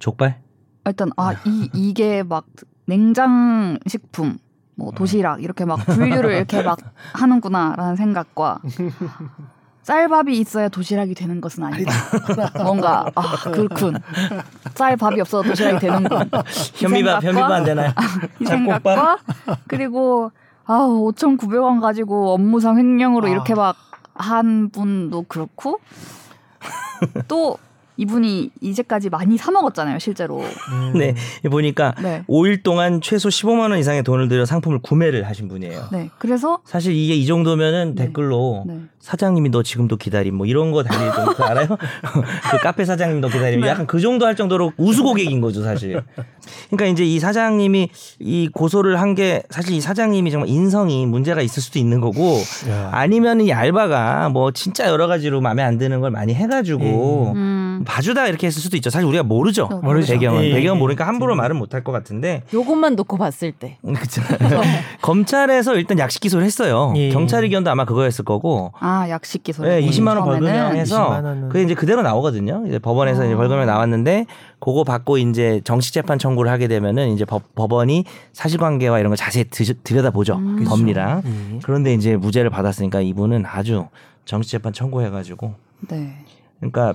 족발? 일단 아, [LAUGHS] 이 이게 막 냉장 식품 뭐 도시락 이렇게 막 분류를 이렇게 막 [LAUGHS] 하는구나라는 생각과 쌀밥이 있어야 도시락이 되는 것은 아니다. 뭔가 아 그렇군. 쌀밥이 없어도 도시락이 되는군. [LAUGHS] 이 현미밥 현미밥 안 되나요? 이 잡곡밥? 생각과 그리고 아 5,900원 가지고 업무상 횡령으로 아. 이렇게 막 한 분도 그렇고 또 이분이 이제까지 많이 사 먹었잖아요, 실제로. 음. 네 보니까 네. 5일 동안 최소 15만 원 이상의 돈을 들여 상품을 구매를 하신 분이에요. 네. 그래서 사실 이게 이 정도면은 네. 댓글로 네. 사장님이 너 지금도 기다림 뭐 이런 거 달릴 정도 그 알아요? [LAUGHS] 그 카페 사장님도 기다림 네. 약간 그 정도 할 정도로 우수 고객인 거죠 사실. 그러니까 이제 이 사장님이 이 고소를 한 게 사실 이 사장님이 정말 인성이 문제가 있을 수도 있는 거고 야. 아니면 이 알바가 뭐 진짜 여러 가지로 마음에 안 드는 걸 많이 해 가지고 음. 봐주다 이렇게 했을 수도 있죠. 사실 우리가 모르죠. 모르죠. 배경은 예, 배경은 예. 모르니까 함부로 말은 못할 것 같은데 요것만 놓고 봤을 때. 그쵸. [LAUGHS] [LAUGHS] 검찰에서 일단 약식 기소를 했어요. 예. 경찰 의견도 아마 그거였을 거고. 아, 약식 기소. 네, 20만 원. 벌금형 해서 20만 원은. 그게 이제 그대로 나오거든요. 이제 법원에서 이제 아. 벌금형 나왔는데 그거 받고 이제 정식 재판 청구를 하게 되면은 이제 법, 법원이 사실관계와 이런 걸 자세히 드, 들여다보죠. 음. 법리랑. 예. 그런데 이제 무죄를 받았으니까 이분은 아주 정식 재판 청구해가지고 네. 그러니까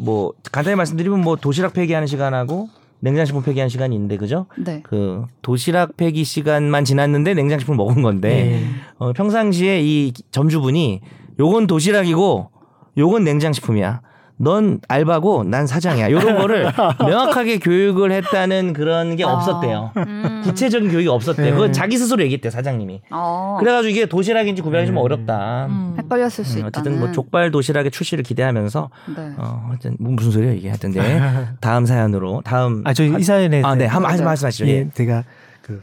뭐 간단히 말씀드리면 뭐 도시락 폐기하는 시간하고 냉장식품 폐기하는 시간이 있는데 그죠? 네. 그 도시락 폐기 시간만 지났는데 냉장식품 먹은 건데 예. 어, 평상시에 이 점주분이 요건 도시락이고 요건 냉장식품이야. 넌 알바고 난 사장이야. 이런 거를 [LAUGHS] 명확하게 교육을 했다는 그런 게 아. 없었대요. 음. 구체적인 교육이 없었대요. 네. 그건 자기 스스로 얘기했대 요 사장님이. 어. 그래가지고 이게 도시락인지 구별하기 좀 음. 어렵다. 음. 헷갈렸을 수 음, 있다. 어쨌든 뭐 족발 도시락의 출시를 기대하면서 네. 어 하여튼 뭐 무슨 소리야 이게 하여튼 네. [LAUGHS] 다음 사연으로 다음 아, 저희 이 사연에 아, 네. 한번 네. 말씀하시죠. 예, 예. 제가 그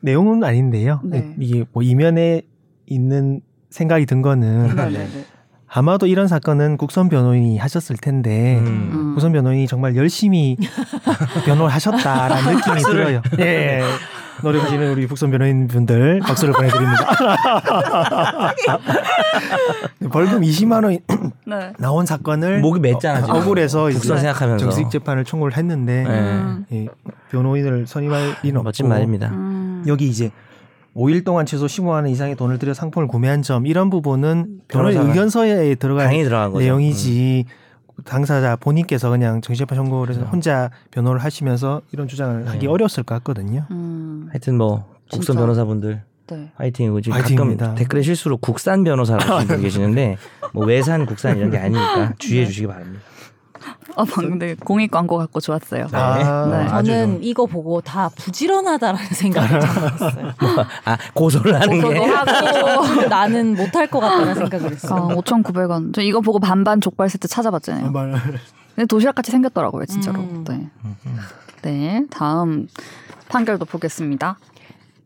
내용은 아닌데요. 네. 이게 뭐 이면에 있는 생각이 든 거는 네, 네, 네. 아마도 이런 사건은 국선 변호인이 하셨을 텐데 음. 음. 국선 변호인이 정말 열심히 [LAUGHS] 변호를 하셨다라는 느낌이 들어요. [LAUGHS] 예. 노력하시는 우리 국선 변호인 분들 박수를 보내드립니다. [LAUGHS] 벌금 20만 원 네. [CLEARS THROAT] 나온 사건을 목이 맸잖아 지금. 억울해서 이제 국선 생각하면서. 정식 재판을 청구를 했는데 네. 음. 예, 변호인을 선임할 멋진 없고 말입니다. 음. 여기 이제 5일 동안 최소 15만 원 이상의 돈을 들여 상품을 구매한 점 이런 부분은 변호인 변호사가 의견서에 들어갈 거죠. 음. 내용이지 당사자 본인께서 그냥 정식재판 청구를 해서 혼자 변호를 하시면서 이런 주장을 네. 하기 어려웠을 것 같거든요. 음. 하여튼 뭐 국선 진짜. 변호사분들 네. 화이팅이고 지금 화이팅입니다. 가끔 댓글에 실수로 국산 변호사라고 [LAUGHS] 계시는데 뭐 외산 국산 이런 게 아니니까 주의해 주시기 바랍니다. 어, 방금 되게 공익 광고 같고 좋았어요. 아, 네. 아주 저는 이거 보고 다 부지런하다라는 생각이 [LAUGHS] 들었어요. 아 고소를 하는 고소도 게 하고 [LAUGHS] 나는 못할 것 같다는 생각을 했어요. 아, 5,900원. 저 이거 보고 반반 족발 세트 찾아봤잖아요. 말 근데 도시락 같이 생겼더라고요, 진짜로. 음. 네. 네, 다음 판결도 보겠습니다.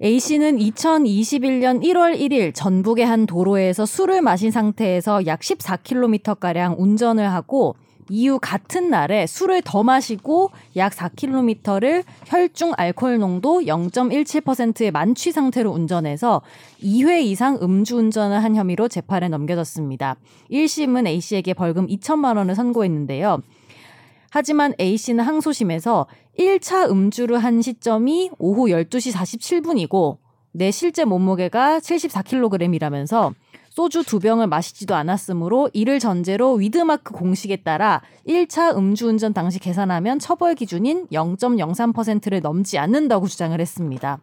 A 씨는 2021년 1월 1일 전북의 한 도로에서 술을 마신 상태에서 약 14km 가량 운전을 하고 이후 같은 날에 술을 더 마시고 약 4km를 혈중 알코올 농도 0.17%의 만취 상태로 운전해서 2회 이상 음주 운전을 한 혐의로 재판에 넘겨졌습니다. 1심은 A 씨에게 벌금 2천만 원을 선고했는데요. 하지만 A 씨는 항소심에서 1차 음주를 한 시점이 오후 12시 47분이고 내 실제 몸무게가 74kg이라면서 소주 두 병을 마시지도 않았으므로 이를 전제로 위드마크 공식에 따라 1차 음주운전 당시 계산하면 처벌 기준인 0.03%를 넘지 않는다고 주장을 했습니다.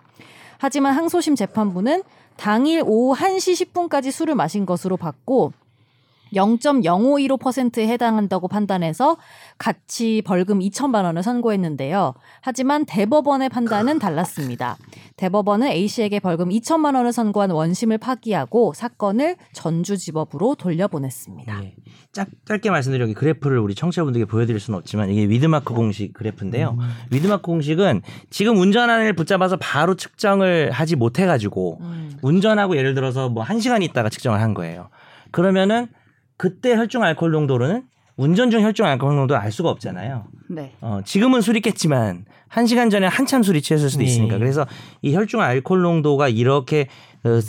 하지만 항소심 재판부는 당일 오후 1시 10분까지 술을 마신 것으로 봤고 0.0515%에 해당한다고 판단해서 같이 벌금 2천만 원을 선고했는데요. 하지만 대법원의 판단은 달랐습니다. 대법원은 A 씨에게 벌금 2천만 원을 선고한 원심을 파기하고 사건을 전주지법으로 돌려보냈습니다. 예. 짝, 짧게 말씀드려 여기 그래프를 우리 청취자분들께 보여드릴 수는 없지만 이게 위드마크 공식 그래프인데요. 위드마크 공식은 지금 운전안을 붙잡아서 바로 측정을 하지 못해가지고 음. 운전하고 예를 들어서 뭐한 시간 있다가 측정을 한 거예요. 그러면은 그때 혈중 알코올 농도로는 운전 중 혈중 알코올 농도를 알 수가 없잖아요. 네. 어, 지금은 술이 깼지만 한 시간 전에 한참 술이 취했을 수도 네. 있으니까 그래서 이 혈중 알코올 농도가 이렇게 어,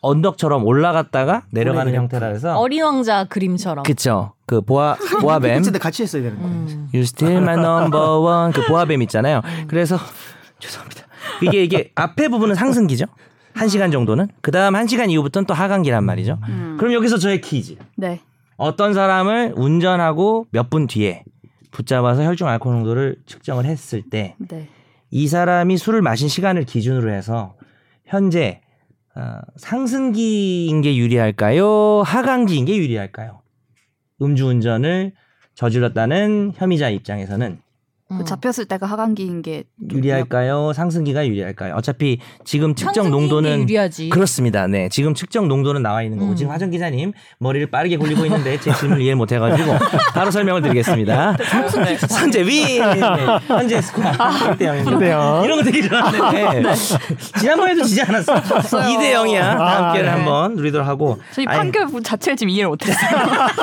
언덕처럼 올라갔다가 내려가는. 형태라 해서 어린 왕자 그림처럼. 그쵸 그 보아 [LAUGHS] 보아뱀 근데 같이 했어야 되는 거예요. 음. You still my number one 그 보아뱀 있잖아요. 그래서 [LAUGHS] 죄송합니다. 이게 이게 앞에 부분은 상승기죠. 한 시간 정도는 그 다음 한 시간 이후부터는 또 하강기란 말이죠. 음. 그럼 여기서 저의 퀴즈. 네. 어떤 사람을 운전하고 몇 분 뒤에 붙잡아서 혈중 알코올 농도를 측정을 했을 때이 네. 사람이 술을 마신 시간을 기준으로 해서 현재 어, 상승기인 게 유리할까요? 하강기인 게 유리할까요? 음주운전을 저질렀다는 혐의자 입장에서는 음. 그 잡혔을 때가 하강기인 게 유리할까요? 상승기가 유리할까요? 어차피 지금 측정 농도는 유리하지. 그렇습니다. 네, 지금 측정 농도는 나와 있는 거고 음. 지금 화정 기자님 머리를 빠르게 굴리고 있는데 제 질문을 이해 못 해가지고 [LAUGHS] 바로 설명을 드리겠습니다. 현재 위 현재 스코어 1대 0입니다. 네, 0. 이런 거 되게 좋아하는데 지난번에도 지지 않았어. 2대 0이야. 다음 기회를 네. 한번 누리도록 하고. 저희 판결 자체를 지금 이해를 못했어요.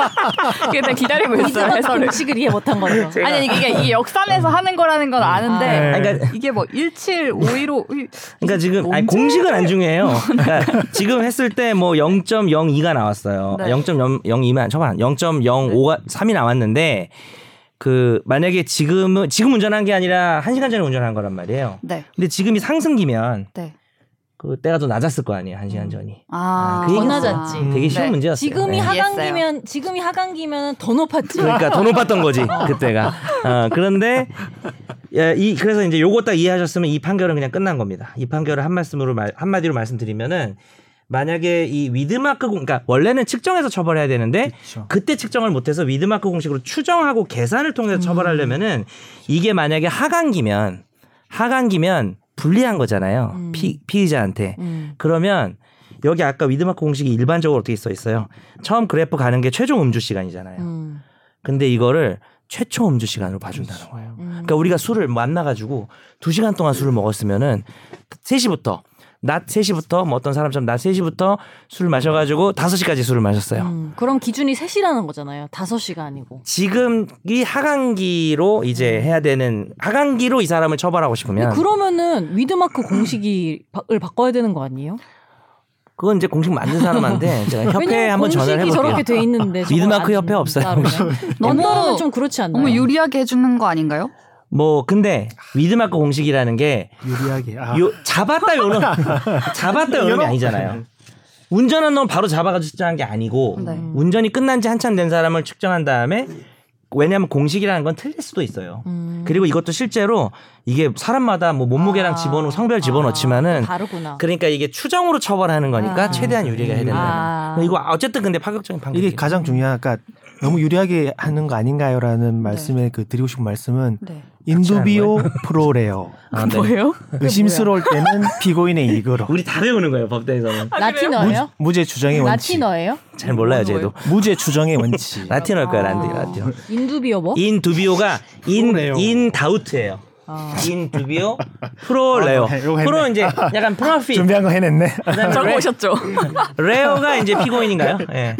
[LAUGHS] 근데 기다리고 있어요 해설을. 공식을 이해 못한 거죠. 아니 이게 이게 역산에서 하는 거라는 건 아는데 아, 음. 그러니까 이게 뭐 1752로 그러니까 지금 아니? 공식은 안 중요해요. [LAUGHS] 그러니까 지금 했을 때 뭐 0.02가 나왔어요. 네. 0.02만 저번 0.05가 3이 나왔는데 그 만약에 지금은 지금 운전한 게 아니라 1시간 전에 운전한 거란 말이에요. 네. 근데 지금이 상승기면 네. 그 때가 더 낮았을 거 아니에요. 1시간 전이. 아, 그 더. 낮았지. 음. 되게 쉬운 네. 문제였어요. 지금이 네. 하강기면 지금이 하강기면 더 높았지. 그러니까 더 높았던 거지 [LAUGHS] 그때가. 어, 그런데 야, 이 그래서 이제 요거 딱 이해하셨으면 이 판결은 그냥 끝난 겁니다. 이 판결을 한 말씀으로 말, 한 마디로 말씀드리면은 만약에 이 위드마크 공, 그러니까 원래는 측정해서 처벌해야 되는데 그렇죠. 그때 측정을 못해서 위드마크 공식으로 추정하고 계산을 통해서 처벌하려면은 이게 만약에 하강기면 하강기면 불리한 거잖아요. 음. 피, 피의자한테. 음. 그러면 여기 아까 위드마크 공식이 일반적으로 어떻게 써 있어요? 처음 그래프 가는 게 최종 음주 시간이잖아요. 음. 근데 이거를 최초 음주 시간으로 봐준다는 거예요. 음. 그러니까 우리가 술을 만나가지고 두 시간 동안 술을 먹었으면은 3시부터 낮 3시부터 뭐 어떤 사람처럼 낮 3시부터 술을 마셔가지고 5시까지 술을 마셨어요. 음. 그럼 기준이 3시라는 거잖아요. 5시가 아니고. 지금 이 하강기로 이제 해야 되는 하강기로 이 사람을 처벌하고 싶으면 그러면은 위드마크 공식을 바꿔야 되는 거 아니에요? 그건 이제 공식 만든 사람한테 [LAUGHS] 제가 협회에 한번 전화를 해볼게요. 저렇게 돼 있는데 [LAUGHS] 미드마크 안 협회 없어요. 너무- [LAUGHS] 좀 그렇지 않나요? 너무 유리하게 해주는 거 아닌가요? 뭐 근데 위드마크 공식이라는 게 유리하게. 아, 요, 잡았다 요놈 [LAUGHS] 잡았다 요놈이 아니잖아요. 운전한 놈 바로 잡아가지고 측정한 게 아니고 네. 운전이 끝난 지 한참 된 사람을 측정한 다음에 왜냐하면 공식이라는 건 틀릴 수도 있어요. 음. 그리고 이것도 실제로 이게 사람마다 뭐 몸무게랑 아. 집어넣고 성별 집어넣지만은 아, 다르구나. 그러니까 이게 추정으로 처벌하는 거니까 아. 최대한 유리하게 해야 된다. 아. 이거 어쨌든 근데 파격적인 판결. 이게 가장 중요한 그러니까 너무 유리하게 하는 거 아닌가요라는 말씀에 그 드리고 싶은 말씀은 네. 인두비오 프로레오. 아, 네. 뭐예요? 의심스러울 때는 피고인의 이익으로. 우리 다 배우는 거예요 법대에서는. 라틴어예요? 무죄 추정의 원칙. 라틴어예요? 잘 몰라요 저희도. 무죄 추정의 원칙. 라틴어일 거야 란디 아. 라틴어. in dubio 뭐? in dubio가 in. in doubt예요. 아. in dubio pro reo. 아, 요거 했네. 프로 이제 약간 profit. 준비한 거 해냈네. 적어오셨죠? reo가 이제 피고인인가요? 예.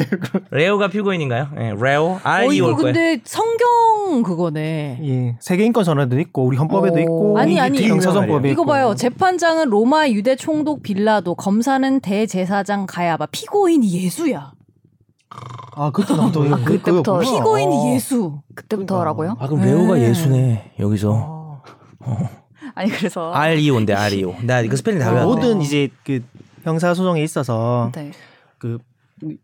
reo가 피고인인가요? 예. 레오 R 어 이거. 근데 성경 그거네. 예, 세계 인권 선언도 있고 우리 헌법에도 오. 있고 아니, 아니. 형사소송법에 이거. 봐요. 재판장은 로마 유대 총독 빌라도, 검사는 대제사장 가야바. 피고인이 예수야. 아 그때 나도 그, 그때부터. 피고인이 어. 예수. 그때부터라고요? 아 그럼 네. reo가 예수네 여기서 [LAUGHS] 아니 그래서 R E O인데 R E O. 나 이거 스펠링 다 외웠네. 모든 이제 그 형사 소송에 있어서 네. 그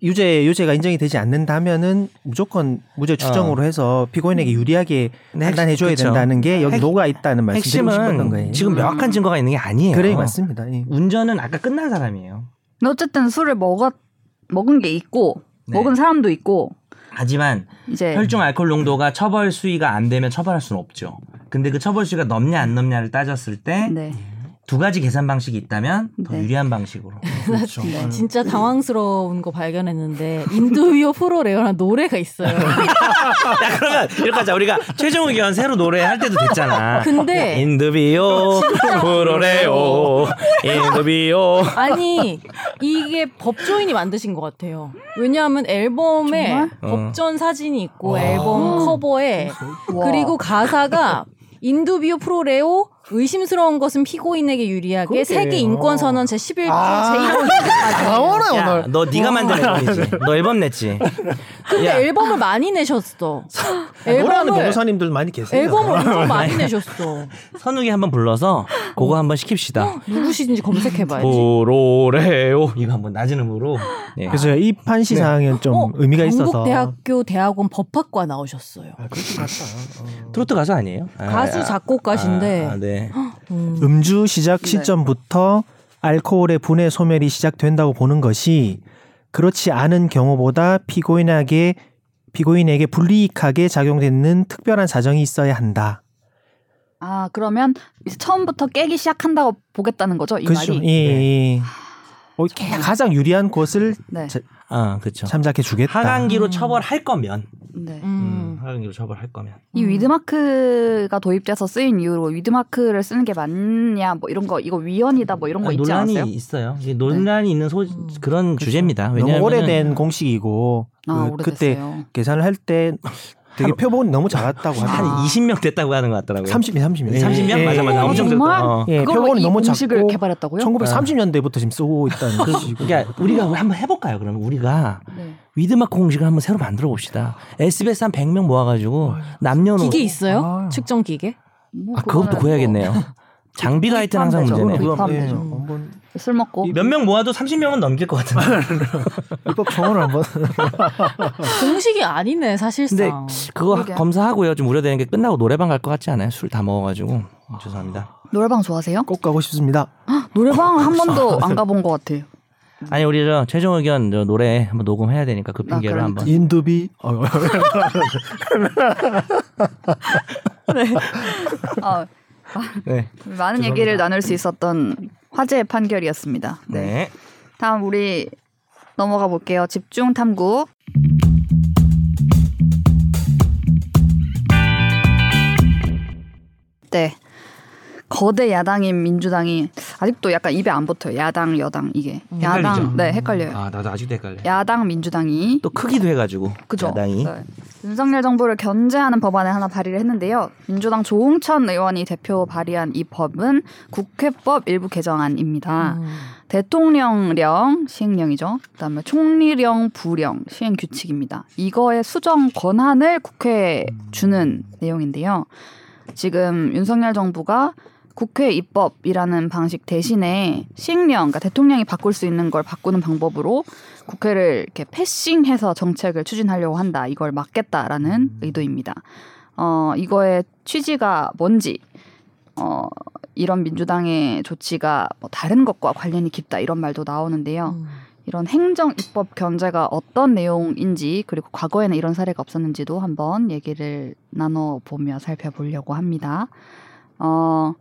유죄 유죄가 인정이 되지 않는다면은 무조건 무죄 추정으로 해서 피고인에게 유리하게 네, 판단해 줘야. 된다는 게 여기 핵- 녹아 있다는 말씀 드리고 싶었던 핵심은 거예요. 지금 명확한 증거가 있는 게 아니에요. 그래 맞습니다. 예. 운전은 아까 끝난 사람이에요. 어쨌든 술을 먹었 먹은 게 있고 네. 먹은 사람도 있고 하지만 이제 혈중 알코올 농도가 처벌 수위가 안 되면 처벌할 수는 없죠. 근데 그 처벌 수위가 넘냐 안 넘냐를 따졌을 때두 네. 가지 계산 방식이 있다면 더 네. 유리한 방식으로. [LAUGHS] 그렇죠. 네, 진짜 당황스러운 거 발견했는데 인두비오 프로레오라는 노래가 있어요. [LAUGHS] 야 그러면 이렇게 하자. 우리가 최종 의견 새로 노래할 때도 됐잖아. 근데 인드비오 프로레오 인드비오 아니 이게 법조인이 만드신 것 같아요. 왜냐하면 앨범에 정말? 법전 사진이 있고 앨범 커버에 와. 그리고 가사가 인두비오 프로레오 의심스러운 것은 피고인에게 유리하게. 세계 인권 선언 제 11조 아. 제1조 [LAUGHS] 나오네 야, 오늘. 너 네가 만든 앨범이지. 너 앨범 냈지. 근데 야. 앨범을 많이 내셨어. [LAUGHS] 노래하는 앨범을 변호사님들 많이 계세요. 앨범을 엄청 [LAUGHS] 많이 내셨어. 선욱이 한번 불러서 그거 한번 시킵시다. 누구시든지 검색해봐야지. 보로레오 이거 한번 낮은 음으로. 예. 그래서 이 판시 사항은 좀 어, 의미가 있어서. 경북대학교 대학원 법학과 나오셨어요. 아, 그렇게 같다. 어. 트로트 가수 아니에요? 아, 가수 아, 작곡가신데 아, 아, 네. 음. 음주 시작 네. 시점부터 알코올의 분해 소멸이 시작된다고 보는 것이 그렇지 않은 경우보다 피고인에게 피고인에게 불이익하게 작용되는 특별한 사정이 있어야 한다. 아 그러면 처음부터 깨기 시작한다고 보겠다는 거죠 이 그렇죠. 말이. 예, 예. 어, 가장 유리한 것을 네. 자- 아, 그렇죠. 참작해 주겠다. 하강기로 음. 처벌할 거면, 네. 음, 음. 하강기로 처벌할 거면. 이 음. 위드마크가 도입돼서 쓰인 이후로 위드마크를 쓰는 게 맞냐 뭐 이런 거 이거 위헌이다 뭐 이런 거 아니, 있지 논란이 않았어요? 있어요. 이게 논란이 있는 소 음. 그런 주제입니다. 그렇죠. 너무 왜냐하면 오래된 공식이고 아 그, 그때 오래됐어요. 계산을 할 때 되게 표본이 너무 작았다고 한 하더라고요. 20명 됐다고 하는 것 같더라고요. 30명, 30명. 30명? 맞아, 맞아. 어, 엄청 정말? 어. 예, 표본이 이 너무 공식을 작고 개발했다고요? 1930년대부터 지금 쓰고 있다는 그, 것이고. 그러니까 우리가 한번 해 볼까요? 그러면 우리가 네. 위드마크 공식을 한번 새로 만들어 봅시다. SBS 한 100명 모아가지고 남녀노소 기계 있어요? 아. 측정 기계? 뭐 아 그것도 구해야겠네요. [LAUGHS] 장비가 하여튼 항상 문제네. 되죠. 그건 도입하면 예, 되죠. 한번 뭐술 먹고 몇 명 모아도 30명은 넘길 것 같은데. 입법 청원을 한번 [LAUGHS] 공식이 아니네 근데 사실상. 그거 그러게요. 검사하고요. 좀 우려되는 게 끝나고 노래방 갈 것 같지 않아요? 술 다 먹어가지고. 어, 죄송합니다. 노래방 좋아하세요? 꼭 가고 싶습니다. 노래방 한 번도 안 가본 것 같아요. 아니 우리 저 최종 의견 저 노래 한번 녹음해야 되니까 그 핑계로 그럼. 한번. 인두비 어, 어, [LAUGHS] [LAUGHS] 네. 많은 얘기를 나눌 수 있었던 화제의 판결이었습니다. 네. 네. 다음 우리 넘어가 볼게요. 집중 탐구. 네. 거대 야당인 민주당이 아직도 약간 입에 안 붙어요. 야당, 여당 이게. 음. 야당, 헷갈리죠? 네, 헷갈려요. 아 나도 아직도 헷갈려. 야당 민주당이 또 크기도 해가지고. 그죠? 야당이. 네. 윤석열 정부를 견제하는 법안을 하나 발의를 했는데요. 민주당 조홍천 의원이 대표 발의한 이 법은 국회법 일부 개정안입니다. 음. 대통령령 시행령이죠. 그다음에 총리령 부령 시행 규칙입니다. 이거의 수정 권한을 국회에 주는 내용인데요. 지금 윤석열 정부가 국회 입법이라는 방식 대신에 시행령, 그러니까 대통령이 바꿀 수 있는 걸 바꾸는 방법으로 국회를 이렇게 패싱해서 정책을 추진하려고 한다. 이걸 막겠다라는 의도입니다. 어, 이거의 취지가 뭔지, 어, 이런 민주당의 조치가 뭐 다른 것과 관련이 깊다 이런 말도 나오는데요. 음. 이런 행정 입법 견제가 어떤 내용인지 그리고 과거에는 이런 사례가 없었는지도 한번 얘기를 나눠 보며 살펴보려고 합니다. 어,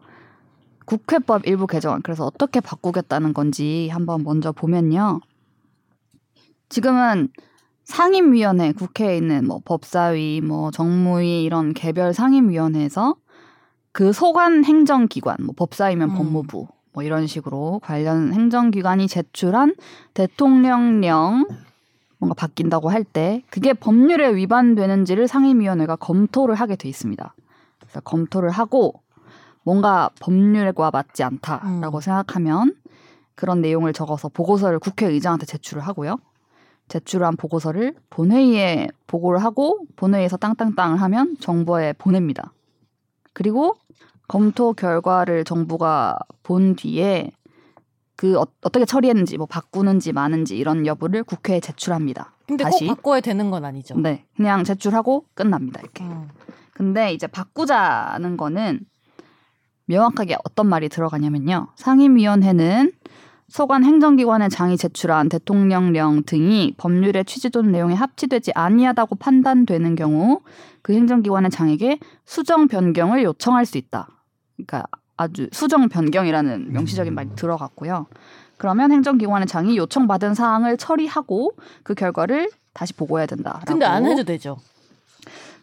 국회법 일부 개정안 그래서 어떻게 바꾸겠다는 건지 한번 먼저 보면요. 지금은 상임위원회 국회에 있는 뭐 법사위, 뭐 정무위 이런 개별 상임위원회에서 그 소관 행정기관, 뭐 법사위면 음. 법무부 뭐 이런 식으로 관련 행정기관이 제출한 대통령령 뭔가 바뀐다고 할 때 그게 법률에 위반되는지를 상임위원회가 검토를 하게 돼 있습니다. 그래서 검토를 하고 뭔가 법률과 맞지 않다라고 음. 생각하면 그런 내용을 적어서 보고서를 국회의장한테 제출을 하고요. 제출한 보고서를 본회의에 보고를 하고 본회의에서 땅땅땅을 하면 정부에 보냅니다. 그리고 검토 결과를 정부가 본 뒤에 그 어, 떻게 처리했는지 뭐 바꾸는지 마는지 이런 여부를 국회에 제출합니다. 근데 다시 꼭 바꿔야 되는 건 아니죠. 네, 그냥 제출하고 끝납니다. 이렇게. 음. 근데 이제 바꾸자는 거는 명확하게 어떤 말이 들어가냐면요. 상임위원회는 소관 행정기관의 장이 제출한 대통령령 등이 법률의 취지 또는 내용에 합치되지 아니하다고 판단되는 경우 그 행정기관의 장에게 수정 변경을 요청할 수 있다. 그러니까 아주 수정 변경이라는 명시적인 말이 들어갔고요. 그러면 행정기관의 장이 요청받은 사항을 처리하고 그 결과를 다시 보고해야 된다. 근데 안 해도 되죠.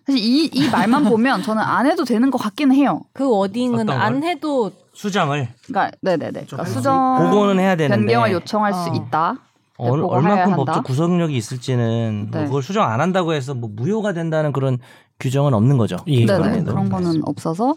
사실 이, 이 말만 [LAUGHS] 보면 저는 안 해도 되는 것 같기는 해요. 그 워딩은 어떤 안 걸? 해도 수정을 그러니까 네네네. 좀 그러니까 수정 보고는 해야 되는데 변경을 요청할 수 어. 있다. 보고해야 얼마큼. 법적 구속력이 있을지는 뭐 네. 그걸 수정 안 한다고 해서 뭐 무효가 된다는 그런 규정은 없는 거죠. 예. 네네 법안에도. 그런 거는 없어서 막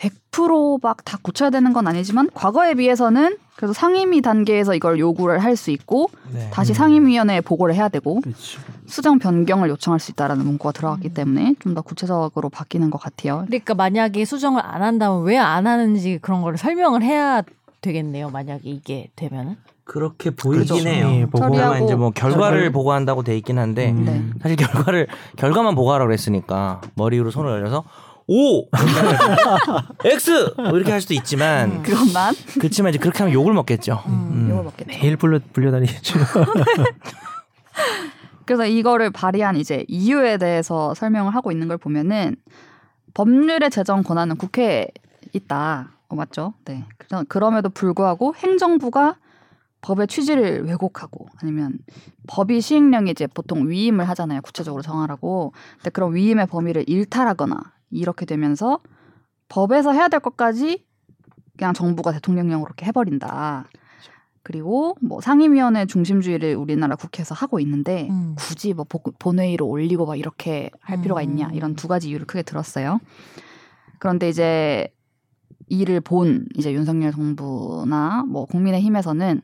100%막 다 고쳐야 되는 건 아니지만 과거에 비해서는 그래도 상임위 단계에서 이걸 요구를 할 수 있고 네. 다시 상임위원회에 보고를 해야 되고 그렇죠. 수정 변경을 요청할 수 있다라는 문구가 들어갔기 때문에 좀 더 구체적으로 바뀌는 것 같아요. 그러니까 만약에 수정을 안 한다면 왜 안 하는지 그런 거를 설명을 해야 되겠네요. 만약에 이게 되면은. 그렇게 보이긴 그렇죠. 해요. 예, 보고. 처리하고 다만 이제 뭐 결과를 결과를- 보고한다고 돼 있긴 한데 음. 네. 사실 결과를 결과만 보고하라고 그랬으니까 머리 위로 손을 올려서 오 X 뭐 이렇게 할 수도 있지만 그것만 그렇지만 이제 그렇게 하면 욕을 먹겠죠. 음. 이걸 먹겠죠. 매일 불러 불려다니겠죠. [LAUGHS] 그래서 이거를 발의한 이제 이유에 대해서 설명을 하고 있는 걸 보면은 법률의 제정 권한은 국회에 있다. 어, 맞죠? 네. 그럼에도 불구하고 행정부가 법의 취지를 왜곡하고 아니면 법이 시행령이 이제 보통 위임을 하잖아요. 구체적으로 정하라고. 근데 그런 위임의 범위를 일탈하거나 이렇게 되면서 법에서 해야 될 것까지 그냥 정부가 대통령령으로 이렇게 해버린다. 그리고 뭐 상임위원회 중심주의를 우리나라 국회에서 하고 있는데 음. 굳이 뭐 복- 본회의로 올리고 막 이렇게 할 필요가 있냐 음. 이런 두 가지 이유를 크게 들었어요. 그런데 이제 이를 본 이제 윤석열 정부나 뭐 국민의힘에서는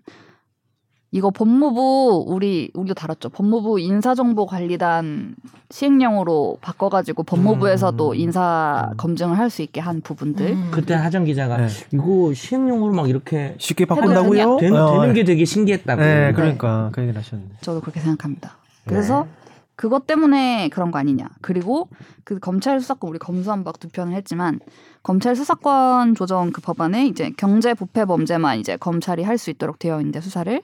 이거 법무부 우리 우리도 다뤘죠. 법무부 인사정보관리단 시행령으로 바꿔가지고 법무부에서도 음. 인사 음. 검증을 할 수 있게 한 부분들. 음. 그때 하정 기자가 네. 이거 시행령으로 막 이렇게 쉽게 바꾼다고요? 되는, 어, 되는 게 되게 신기했다고. 네, 그러니까 그 얘기를 하셨는데. 저도 그렇게 생각합니다. 그래서 그것 때문에 그런 거 아니냐. 그리고 그 검찰 수사권 우리 검수한박 두 편을 했지만 검찰 수사권 조정 그 법안에 이제 경제 부패 범죄만 이제 검찰이 할 수 있도록 되어 있는데 수사를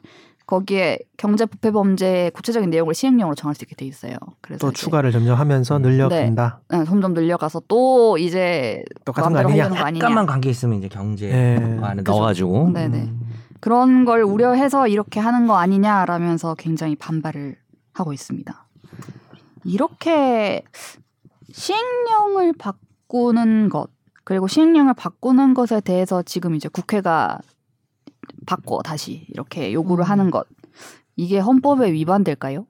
거기에 경제 부패 범죄 구체적인 내용을 시행령으로 정할 수 있게 돼 있어요. 그래서 또 추가를 점점 하면서 늘려간다. 네, 점점 늘려가서 또 이제 똑같은 거 아니냐? 거 아니냐. 약간만 관계 있으면 이제 경제 네. 안에. 넣어가지고 네네. 음. 그런 걸 우려해서 이렇게 하는 거 아니냐라면서 굉장히 반발을 하고 있습니다. 이렇게 시행령을 바꾸는 것 그리고 시행령을 바꾸는 것에 대해서 지금 이제 국회가 바꿔 다시 이렇게 요구를 음. 하는 것 이게 헌법에 위반될까요?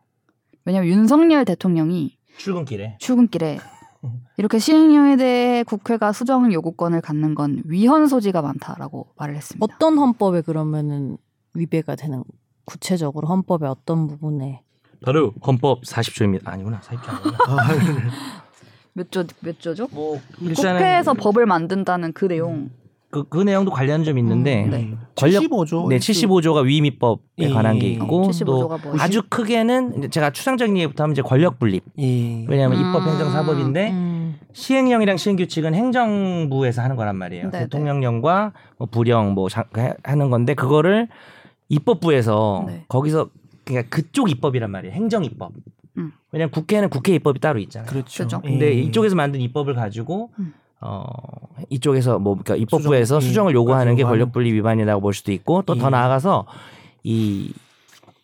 왜냐하면 윤석열 대통령이 출근길에 출근길에 [LAUGHS] 이렇게 시행령에 대해 국회가 수정 요구권을 갖는 건 위헌 소지가 많다라고 말을 했습니다. 어떤 헌법에 그러면은 위배가 되는 구체적으로 헌법의 어떤 부분에 바로 헌법 40조입니다. 아니구나 40조 아니구나. [LAUGHS] 몇 조 몇 조죠? 뭐 일단은 국회에서 법을 만든다는 그 내용. 그, 그 내용도 관련 좀 있는데 음, 네. 권력 75조. 네 75조가 위임입법에 예. 관한 게 어, 있고 또 75조가 뭐예요? 아주 크게는 제가 추상적인 얘기부터 하면 이제 권력 분립. 이 왜냐하면 음. 입법 행정 사법인데 음. 시행령이랑 시행규칙은 행정부에서 하는 거란 말이에요. 네네. 대통령령과 뭐 부령 뭐 자- 해- 하는 건데 그거를 입법부에서 네. 거기서 그러니까 그쪽 입법이란 말이에요. 행정 입법. 음. 왜냐하면 국회는 국회 입법이 따로 있잖아요. 그렇죠. 그죠. 근데 예. 이쪽에서 만든 입법을 가지고 음. 어 이쪽에서 뭐 그러니까 입법부에서 수정, 수정, 을 요구하는 게. 권력 분립 위반이라고 볼 수도 있고 또더 예. 나아가서 이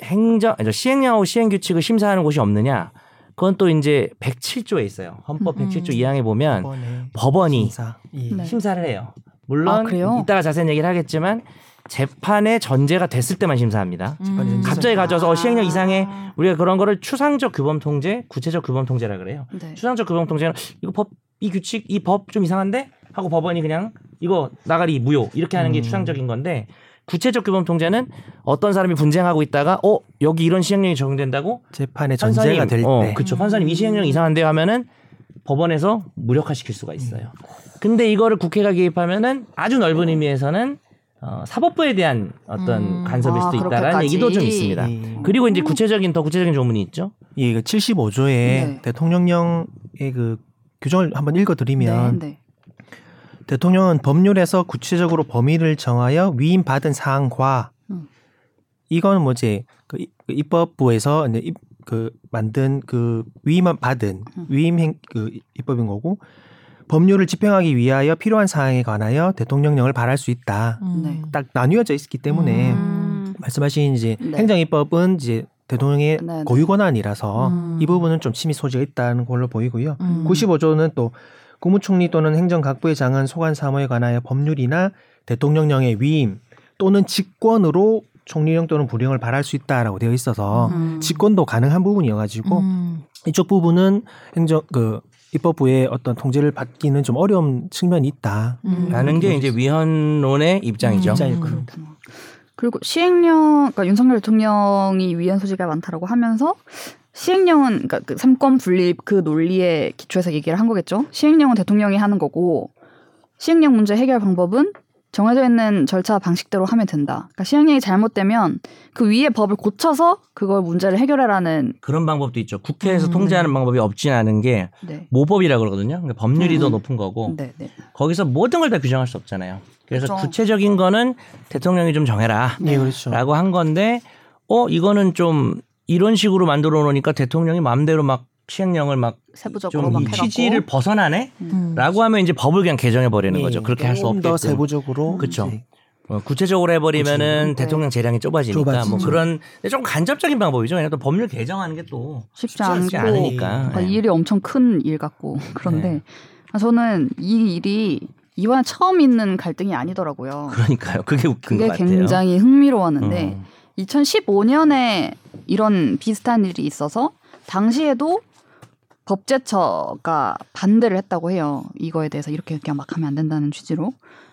행정 시행령하고 시행 규칙을 심사하는 곳이 없느냐? 그건 또 이제 107조에 있어요. 헌법 음. 107조 2항에 보면 법원의 법원이 심사. 예. 네. 심사를 해요. 물론 아? 이따가 자세한 얘기를 하겠지만 재판의 전제가 됐을 때만 심사합니다. 음. 갑자기 가져와서 어, 시행령 아. 이상의 우리가 그런 거를 추상적 규범 통제, 구체적 규범 통제라 그래요. 네. 추상적 규범 통제는 이거 법, 이 규칙, 이 법 좀 이상한데 하고 법원이 그냥 이거 나가리 무효 이렇게 하는 게 음. 추상적인 건데 구체적 규범 통제는 어떤 사람이 분쟁하고 있다가 어 여기 이런 시행령이 적용된다고 재판의 전제가 될 때. 어, 그쵸 판사님 이 시행령 이상한데 하면은 법원에서 무력화시킬 수가 있어요. 근데 이거를 국회가 개입하면은 아주 넓은 의미에서는 어, 사법부에 대한 어떤 음. 간섭일 아, 수도 있다라는 그렇게까지. 얘기도 좀 있습니다. 예. 그리고 이제 구체적인 더 구체적인 조문이 있죠. 예, 그 75조에 네. 대통령령의 그 규정을 한번 읽어드리면 네, 네. 대통령은 법률에서 구체적으로 범위를 정하여 위임받은 사항과 음. 이거는 뭐지 그 이- 그 입법부에서 이제 입, 그 만든 그 위임만 받은 음. 위임 행 그 입법인 거고 법률을 집행하기 위하여 필요한 사항에 관하여 대통령령을 발할 수 있다. 음. 네. 딱 나뉘어져 있기 때문에 음. 말씀하신 이제 네. 행정입법은 이제 대통령의 네, 네. 고유 권한이라서 음. 이 부분은 좀 침해 소지가 있다는 걸로 보이고요. 음. 95조는 또 국무총리 또는 행정각부의 장은 소관 사무에 관하여 법률이나 대통령령의 위임 또는 직권으로 총리령 또는 부령을 발할 수 있다라고 되어 있어서 음. 직권도 가능한 부분이어가지고 음. 이쪽 부분은 행정 그 입법부의 어떤 통제를 받기는 좀 어려운 측면이 있다. 음. 라는 게 이제 위헌론의 입장이죠. 음. 입장일 음. 그렇구나. 그리고 시행령, 그러니까 윤석열 대통령이 위헌 소지가 많다라고 하면서 시행령은 그러니까 그 삼권 분립 그 논리에 기초해서 얘기를 한 거겠죠. 시행령은 대통령이 하는 거고 시행령 문제 해결 방법은 정해져 있는 절차 방식대로 하면 된다. 그러니까 시행령이 잘못되면 그 위에 법을 고쳐서 그걸 문제를 해결해라는 그런 방법도 있죠. 국회에서 음. 통제하는 방법이 없진 않은 게 네. 모법이라 그러거든요. 그러니까 법률이 음. 더 높은 거고 네, 네. 거기서 모든 걸 다 규정할 수 없잖아요. 그래서 그렇죠. 구체적인 거는 대통령이 좀 정해라. 예, 그렇죠. 라고 한 건데 어 이거는 좀 이런 식으로 만들어 놓으니까 대통령이 마음대로 막 시행령을 막 세부적으로 좀막 해갖고 취지를 벗어나네? 음. 라고 하면 이제 법을 그냥 개정해 버리는 거죠. 그렇게 할수 조금 더. 세부적으로 어, 구체적으로 해버리면은 그치. 대통령 재량이 좁아지니까 좁아지죠. 뭐 그런 좀 간접적인 방법이죠. 왜냐면 또 법률 개정하는 게 또 쉽지 쉽지 않으니까. 그러니까 네. 이 일이 엄청 큰 일 같고 그런데 네. 저는 이 일이 이번에 처음 있는 갈등이 아니더라고요. 그러니까 그러니까요. 그게 웃긴 그게 것 같아요. 굉장히 흥미로웠는데 어. 2015년에 이런 비슷한 일이 있어서 당시에도 법제처가 반대를 했다고 해요. 이거에 대해서 이렇게 그냥 막 하면 안 된다는 취지로.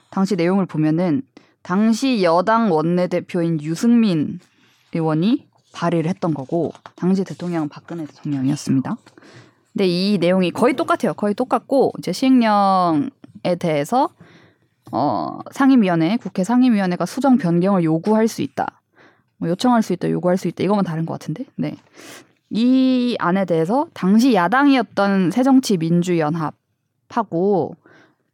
당시 내용을 보면은 당시 여당 원내대표인 유승민 의원이 발의를 했던 거고 당시 대통령은 박근혜 대통령이었습니다. 근데 이 내용이 거의 똑같아요. 거의 똑같고 이제 시행령 에 대해서 어, 상임위원회, 국회 상임위원회가 수정 변경을 요구할 수 있다. 뭐 요청할 수 있다, 요구할 수 있다. 이거만 다른 것 같은데. 네. 이 안에 대해서 당시 야당이었던 새정치민주연합하고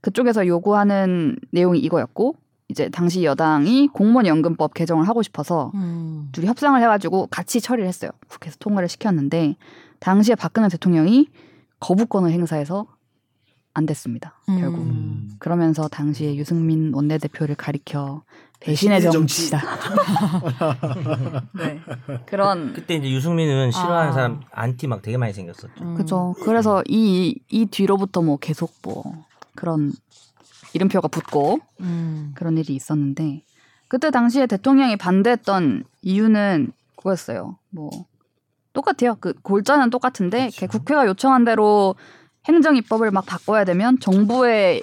그쪽에서 요구하는 내용이 이거였고 이제 당시 여당이 공무원 연금법 개정을 하고 싶어서 음. 둘이 협상을 해가지고 같이 처리를 했어요. 국회에서 통과를 시켰는데 당시에 박근혜 대통령이 거부권을 행사해서 안 됐습니다. 결국. 음. 그러면서 당시에 유승민 원내대표를 가리켜 배신의 정치다. [LAUGHS] 네. 그런 그때 이제 유승민 의원 싫어하는 아. 사람 안티 막 되게 많이 생겼었죠. 음. 그죠. 그래서 이, 이 뒤로부터 뭐 계속 뭐 그런 이름표가 붙고 음. 그런 일이 있었는데 그때 당시에 대통령이 반대했던 이유는 그거였어요. 뭐 똑같아요. 그 골자는 똑같은데 걔 국회가 요청한 대로 행정 입법을 막 바꿔야 되면 정부의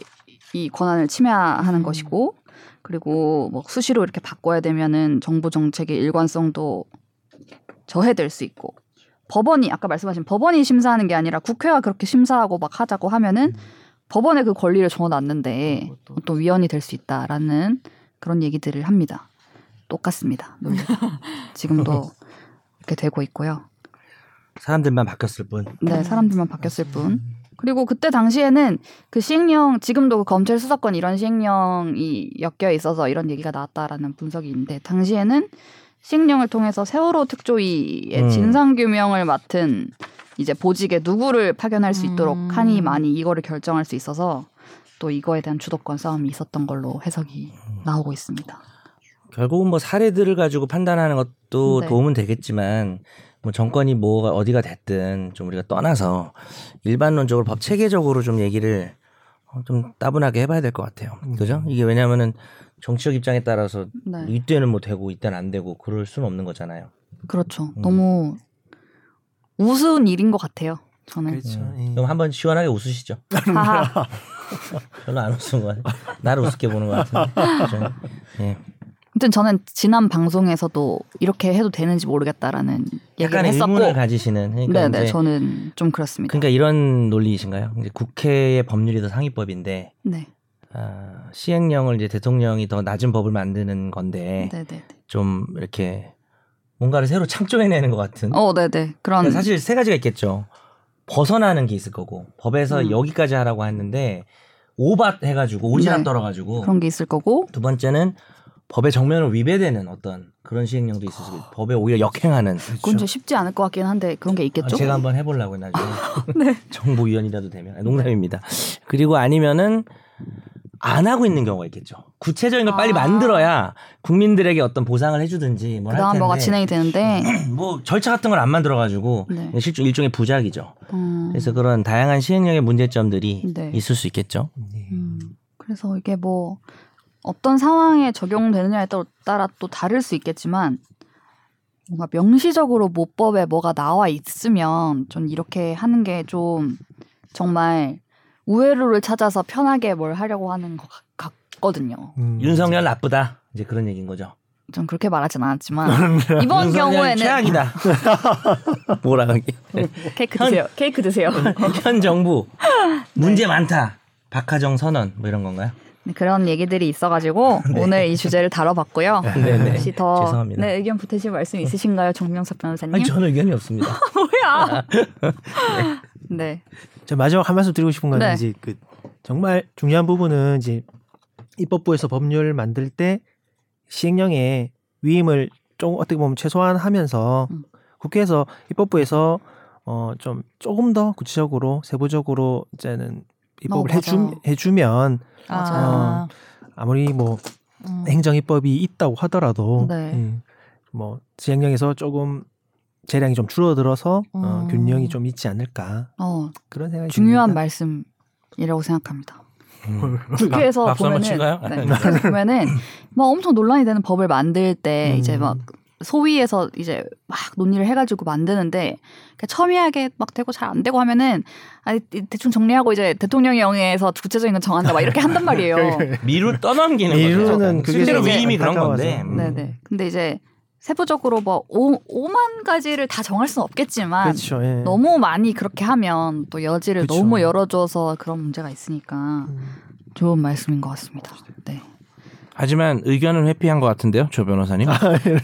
이 권한을 침해하는 음. 것이고 그리고 뭐 수시로 이렇게 바꿔야 되면은 정부 정책의 일관성도 저해될 수 있고 법원이 아까 말씀하신 법원이 심사하는 게 아니라 국회가 그렇게 심사하고 막 하자고 하면은 법원에 그 권리를 줘놨는데 또 위헌이 될 수 있다라는 그런 얘기들을 합니다. 똑같습니다. [LAUGHS] 지금도 이렇게 되고 있고요. 사람들만 바뀌었을 뿐. 네, 사람들만 바뀌었을 뿐. 그리고 그때 당시에는 그 시행령 지금도 그 검찰 수사권 이런 시행령이 엮여 있어서 이런 얘기가 나왔다라는 분석이 있는데 당시에는 시행령을 통해서 세월호 특조위의 음. 진상 규명을 맡은 이제 보직에 누구를 파견할 수 있도록 음. 하니 많이 이거를 결정할 수 있어서 또 이거에 대한 주도권 싸움이 있었던 걸로 해석이 나오고 있습니다. 결국은 뭐 사례들을 가지고 판단하는 것도 네. 도움은 되겠지만 뭐 정권이 뭐가 어디가 됐든 좀 우리가 떠나서 일반론적으로 법 체계적으로 좀 얘기를 어, 좀 따분하게 해봐야 될 것 같아요. 그죠? 이게 왜냐하면은 정치적 입장에 따라서 네. 이때는 뭐 되고 이때는 안 되고 그럴 수는 없는 거잖아요. 그렇죠. 음. 너무 우스운 일인 것 같아요. 저는. 그렇죠. 음. 예. 그럼 한번 시원하게 웃으시죠. [LAUGHS] 하하. [LAUGHS] 별로 안 웃은 거 같아요. 나를 우습게 보는 것 같은데. 좀, 예. 아무튼 저는 지난 방송에서도 이렇게 해도 되는지 모르겠다라는 얘기를 약간의 했었고, 의문을 가지시는. 그러니까 네네 이제 저는 좀 그렇습니다. 그러니까 이런 논리이신가요? 이제 국회의 법률이 더 상위법인데 네, 아, 시행령을 이제 대통령이 더 낮은 법을 만드는 건데 네, 네. 좀 이렇게 뭔가를 새로 창조해내는 것 같은. 어, 네, 네. 그런 그러니까 사실 세 가지가 있겠죠. 벗어나는 게 있을 거고 법에서 음. 여기까지 하라고 했는데 오밭 해가지고 오지랖 네. 떨어가지고 그런 게 있을 거고, 두 번째는 법의 정면을 위배되는 어떤 그런 시행령도 있을 수 있고 법에 오히려 역행하는 그건 좀 쉽지 않을 것 같긴 한데 그런 게 아, 있겠죠. 제가 한번 해보려고 나중에 [LAUGHS] 네. 정보위원이라도 되면 아니, 농담입니다. 그리고 아니면은 안 하고 있는 경우가 있겠죠. 구체적인 걸 빨리 아. 만들어야 국민들에게 어떤 보상을 해주든지 뭘할 그다음 뭐가 진행이 되는데, [CLEARS THROAT] 뭐 절차 같은 걸 안 만들어가지고 네. 실종 일종의 부작이죠. 음, 그래서 그런 다양한 시행령의 문제점들이 네. 있을 수 있겠죠. 음, 그래서 이게 뭐 어떤 상황에 적용되느냐에 따- 따라 또 다를 수 있겠지만 뭔가 명시적으로 모법에 뭐가 나와 있으면 좀 이렇게 하는 게 좀 정말 우회로를 찾아서 편하게 뭘 하려고 하는 것 같- 같거든요. 음. 윤석열 나쁘다. 이제 그런 얘기인 거죠. 좀 그렇게 말하진 않았지만 이번 경우에는 최악이다. [LAUGHS] 뭐라 하기. 케이크 드세요. 케이크 드세요. 현 정부 [LAUGHS] 문제 많다. 박하정 선언 뭐 이런 건가요? 네, 그런 얘기들이 있어가지고 [LAUGHS] 오늘 이 주제를 다뤄봤고요. 네네. 혹시 더 죄송합니다. 네, 의견 보태실 말씀 있으신가요, 정명석 변호사님? 아니 저는 의견이 없습니다. [LAUGHS] 뭐야? 네. 저 마지막 한 말씀 드리고 싶은 건 네. 이제 그 정말 중요한 부분은 이제 입법부에서 법률 만들 때 시행령의 위임을 좀 어떻게 보면 최소한 하면서 음. 국회에서 입법부에서 어 좀 조금 더 구체적으로 세부적으로 이제는 입법을 어, 해주. 해주면 아, 아무리 뭐 음. 행정입법이 있다고 하더라도 네. 음, 뭐 시행령에서 조금 재량이 좀 줄어들어서 어, 음. 균형이 좀 있지 않을까 어, 그런 생각이 중요한 듭니다. 말씀이라고 생각합니다. 음. [LAUGHS] 국회에서 박수 한번 보면은? 네, 국회에서 보면은 막 엄청 논란이 되는 법을 만들 때 음. 이제 막 소위에서 이제 막 논의를 해가지고 만드는데 그러니까 첨예하게 막 되고 잘 안 되고 하면은 아니 대충 정리하고 이제 대통령의 영에서 구체적인 건 정한다 막 이렇게 한단 말이에요. [LAUGHS] 미루 떠넘기는 미루는 거죠. 그게 실제로 좀 위임이 그런. 건데. 음. 네네. 근데 이제 세부적으로 뭐 오, 5만 가지를 다 정할 수는 없겠지만 그렇죠. 예. 너무 많이 그렇게 하면 또 여지를 그쵸. 너무 열어줘서 그런 문제가 있으니까 음. 좋은 말씀인 것 같습니다. 네. 하지만 의견은 회피한 것 같은데요, 조 변호사님.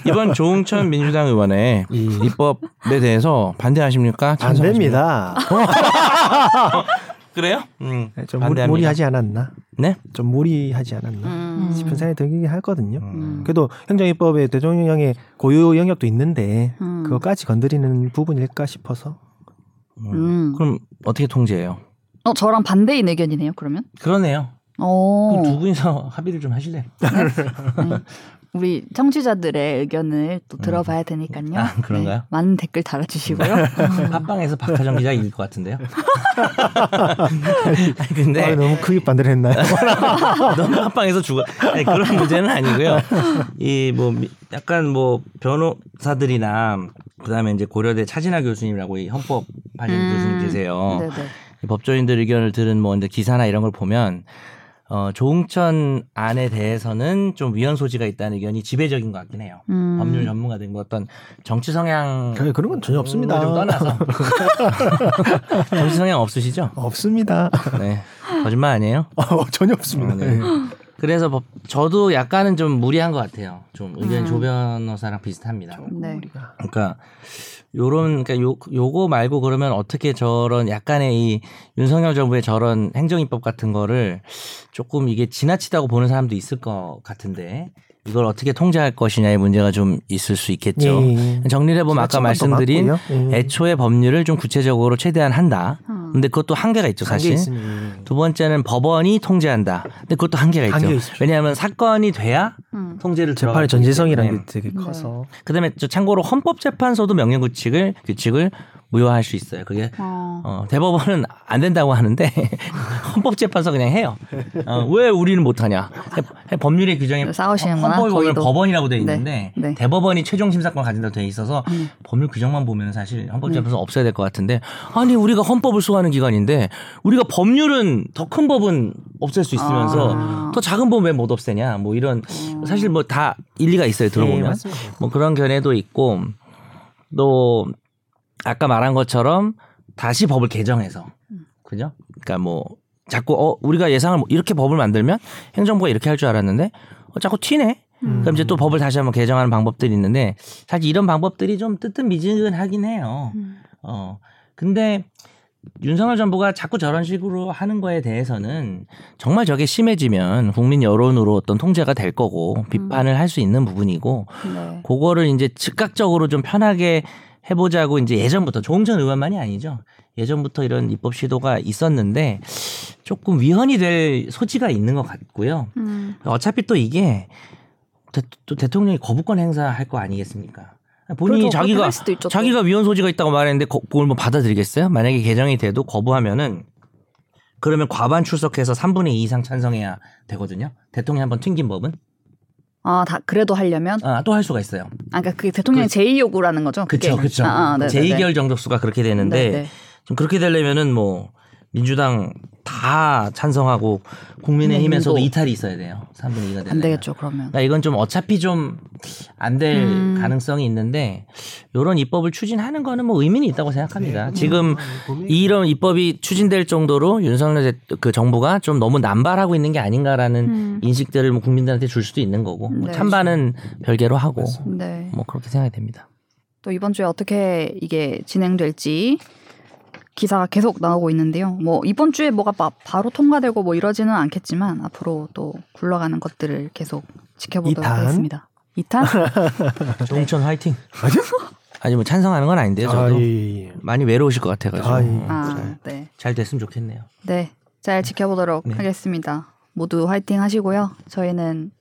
이번 조응천 민주당 의원의 이- 입법에 대해서 반대하십니까? 안 찬성하십니까? 됩니다. [LAUGHS] 그래요? 음, 네, 좀 반대합니다. 무리, 무리하지 않았나? 네. 좀 무리하지 않았나? 음. 싶은 생각이 들긴 하거든요. 음. 그래도 행정입법에 대통령령의 고유 영역도 있는데 음. 그것까지 건드리는 부분일까 싶어서 음. 음. 그럼 어떻게 통제해요? 어 저랑 반대인 의견이네요. 그러면. 그러네요. 어. 두 분이서 [LAUGHS] 합의를 좀 하실래요? 네. 우리 청취자들의 의견을 또 들어봐야 되니까요. 아, 그런가요? 네, 많은 댓글 달아주시고요. [LAUGHS] 팟빵에서 박하정 기자 이길 것 같은데요. [LAUGHS] 아니, 근데 아, 너무 크게 반대를 했나요? 너무 팟빵에서 죽어. 아니, 그런 문제는 아니고요. 이 뭐 약간 뭐 변호사들이나 그다음에 이제 고려대 차진아 교수님이라고 이 헌법 하시는 음. 교수님 계세요. 네네. 이 법조인들 의견을 들은 뭐 이제 기사나 이런 걸 보면 어, 조응천 안에 대해서는 좀 위헌 소지가 있다는 의견이 지배적인 것 같긴 해요. 음. 법률 전문가들 뭐 어떤 정치 성향 그- 그런 건 전혀 없습니다. 좀 떠나서 [LAUGHS] 정치 성향 없으시죠? 없습니다. 네 거짓말 아니에요? [LAUGHS] 어, 전혀 없습니다. 어, 네. 그래서 법- 저도 약간은 좀 무리한 것 같아요. 좀 의견 음. 조 변호사랑 비슷합니다. 네. 그러니까 요런 그러니까 요 요거 말고 그러면 어떻게 저런 약간의 이 윤석열 정부의 저런 행정입법 같은 거를 조금 이게 지나치다고 보는 사람도 있을 것 같은데 이걸 어떻게 통제할 것이냐의 문제가 좀 있을 수 있겠죠. 예. 정리를 해보면 아까 지나친 것도 말씀드린. 예. 애초에 법률을 좀 구체적으로 최대한 한다. 음. 근데 그것도 한계가 있죠, 한계 사실. 있으니 두 번째는 법원이 통제한다. 근데 그것도 한계가 있죠. 있죠. 왜냐하면 사건이 돼야 음. 통제를 재판의. 전제성이라는 게 되게 커서 그다음에 저 참고로 헌법재판소도 명령 규칙을 규칙을 무효화할 수 있어요. 그게 어. 어, 대법원은 안 된다고 하는데 [LAUGHS] 헌법재판소 그냥 해요. 어, 왜 우리는 못하냐? 법률의 규정에 싸우시는구나, 헌법에 보면. 법원이라고 돼 네, 있는데 네. 대법원이 최종 심사권 가진다고 돼 있어서 음. 법률 규정만 보면 사실 헌법재판소 없어야 될 것 같은데 아니 우리가 헌법을 수호하는 기관인데 우리가 법률은 더 큰 법은 없앨 수 있으면서 아. 더 작은 법은 왜못 없애냐? 뭐 이런 음. 사실 뭐 다 일리가 있어요 예, 들어보면 맞습니다. 뭐 그런 견해도 있고 또 아까 말한 것처럼 다시 법을 개정해서 그죠? 그러니까 뭐 자꾸 어 우리가 예상을 뭐 이렇게 법을 만들면 행정부가 이렇게 할 줄 알았는데 어 자꾸 튀네. 그럼 이제 또 법을 다시 한번 개정하는 방법들이 있는데 사실 이런 방법들이 좀 뜨뜻미지근하긴 해요. 음. 어 근데 윤석열 정부가 자꾸 저런 식으로 하는 거에 대해서는 정말 저게 심해지면 국민 여론으로 어떤 통제가 될 거고 비판을 할수 있는 부분이고 네. 그거를 이제 즉각적으로 좀 편하게 해보자고 이제 예전부터 조홍천 의원만이 아니죠. 예전부터 이런 입법 시도가 있었는데 조금 위헌이 될 소지가 있는 것 같고요. 음. 어차피 또 이게 대, 또 대통령이 거부권 행사할 거 아니겠습니까? 본인이 자기가 있죠, 또. 자기가 위헌 소지가 있다고 말했는데 거- 그걸 뭐 받아들이겠어요? 만약에 개정이 돼도 거부하면은 그러면 과반 출석해서 3분의 2 이상 찬성해야 되거든요. 대통령이 한번 튕긴 법은 아, 다 그래도 하려면 아, 또 할 수가 있어요. 아 그러니까 그게 대통령의 제2 요구라는 거죠. 그렇죠, 그렇죠. 아, 아, 네네네. 제2결 정족수가 그렇게 되는데 네네. 좀 그렇게 되려면은 뭐 민주당 다 찬성하고 국민의힘에서도 네, 이탈이 있어야 돼요. 3분의 2가 되면. 안 되겠죠 그러면. 그러니까 이건 좀 어차피 좀 안될 음. 가능성이 있는데 이런 입법을 추진하는 거는 뭐 의미는 있다고 생각합니다. 지금 이런 입법이 추진될 정도로 윤석열 대- 그 정부가 좀 너무 남발하고 있는 게 아닌가라는 음. 인식들을 뭐 국민들한테 줄 수도 있는 거고 뭐 네. 찬반은 별개로 하고 네. 뭐 그렇게 생각이 됩니다. 또 이번 주에 어떻게 이게 진행될지 기사가 계속 나오고 있는데요. 뭐 이번 주에 뭐가 바, 바로 통과되고 뭐 이러지는 않겠지만 앞으로 또 굴러가는 것들을 계속 지켜보도록 이탄? 하겠습니다. 이탄? [LAUGHS] 조홍천 화이팅. 아니 뭐 찬성하는 건 아닌데요. 아, 저도 예, 예. 많이 외로우실 것 같아가지고 아, 예. 아, 네. 잘 됐으면 좋겠네요. 네. 잘 지켜보도록 네. 하겠습니다. 모두 화이팅 하시고요. 저희는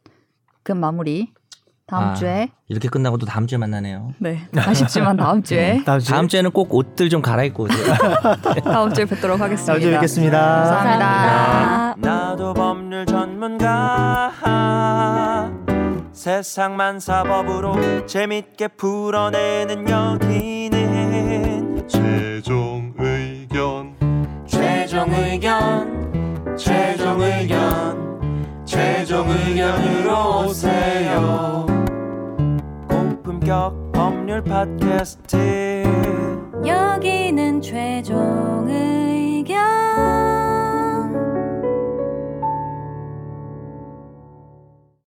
금 마무리 다음 아, 주에 이렇게 끝나고 또 다음 주에 만나네요. 네. 아쉽지만 다음 [LAUGHS] 주에 다음 주에 다음 주에는 꼭 옷들 좀 갈아입고 오세요. [LAUGHS] 다음 주에 뵙도록 하겠습니다. 다음 주에 뵙겠습니다. 감사합니다. 나도 법률 전문가 세상만 사법으로 재밌게 풀어내는 여기는 최종 의견 최종 의견 최종 의견 최종 의견으로 오세요 고품격 법률 팟캐스트. 여기는 최종 의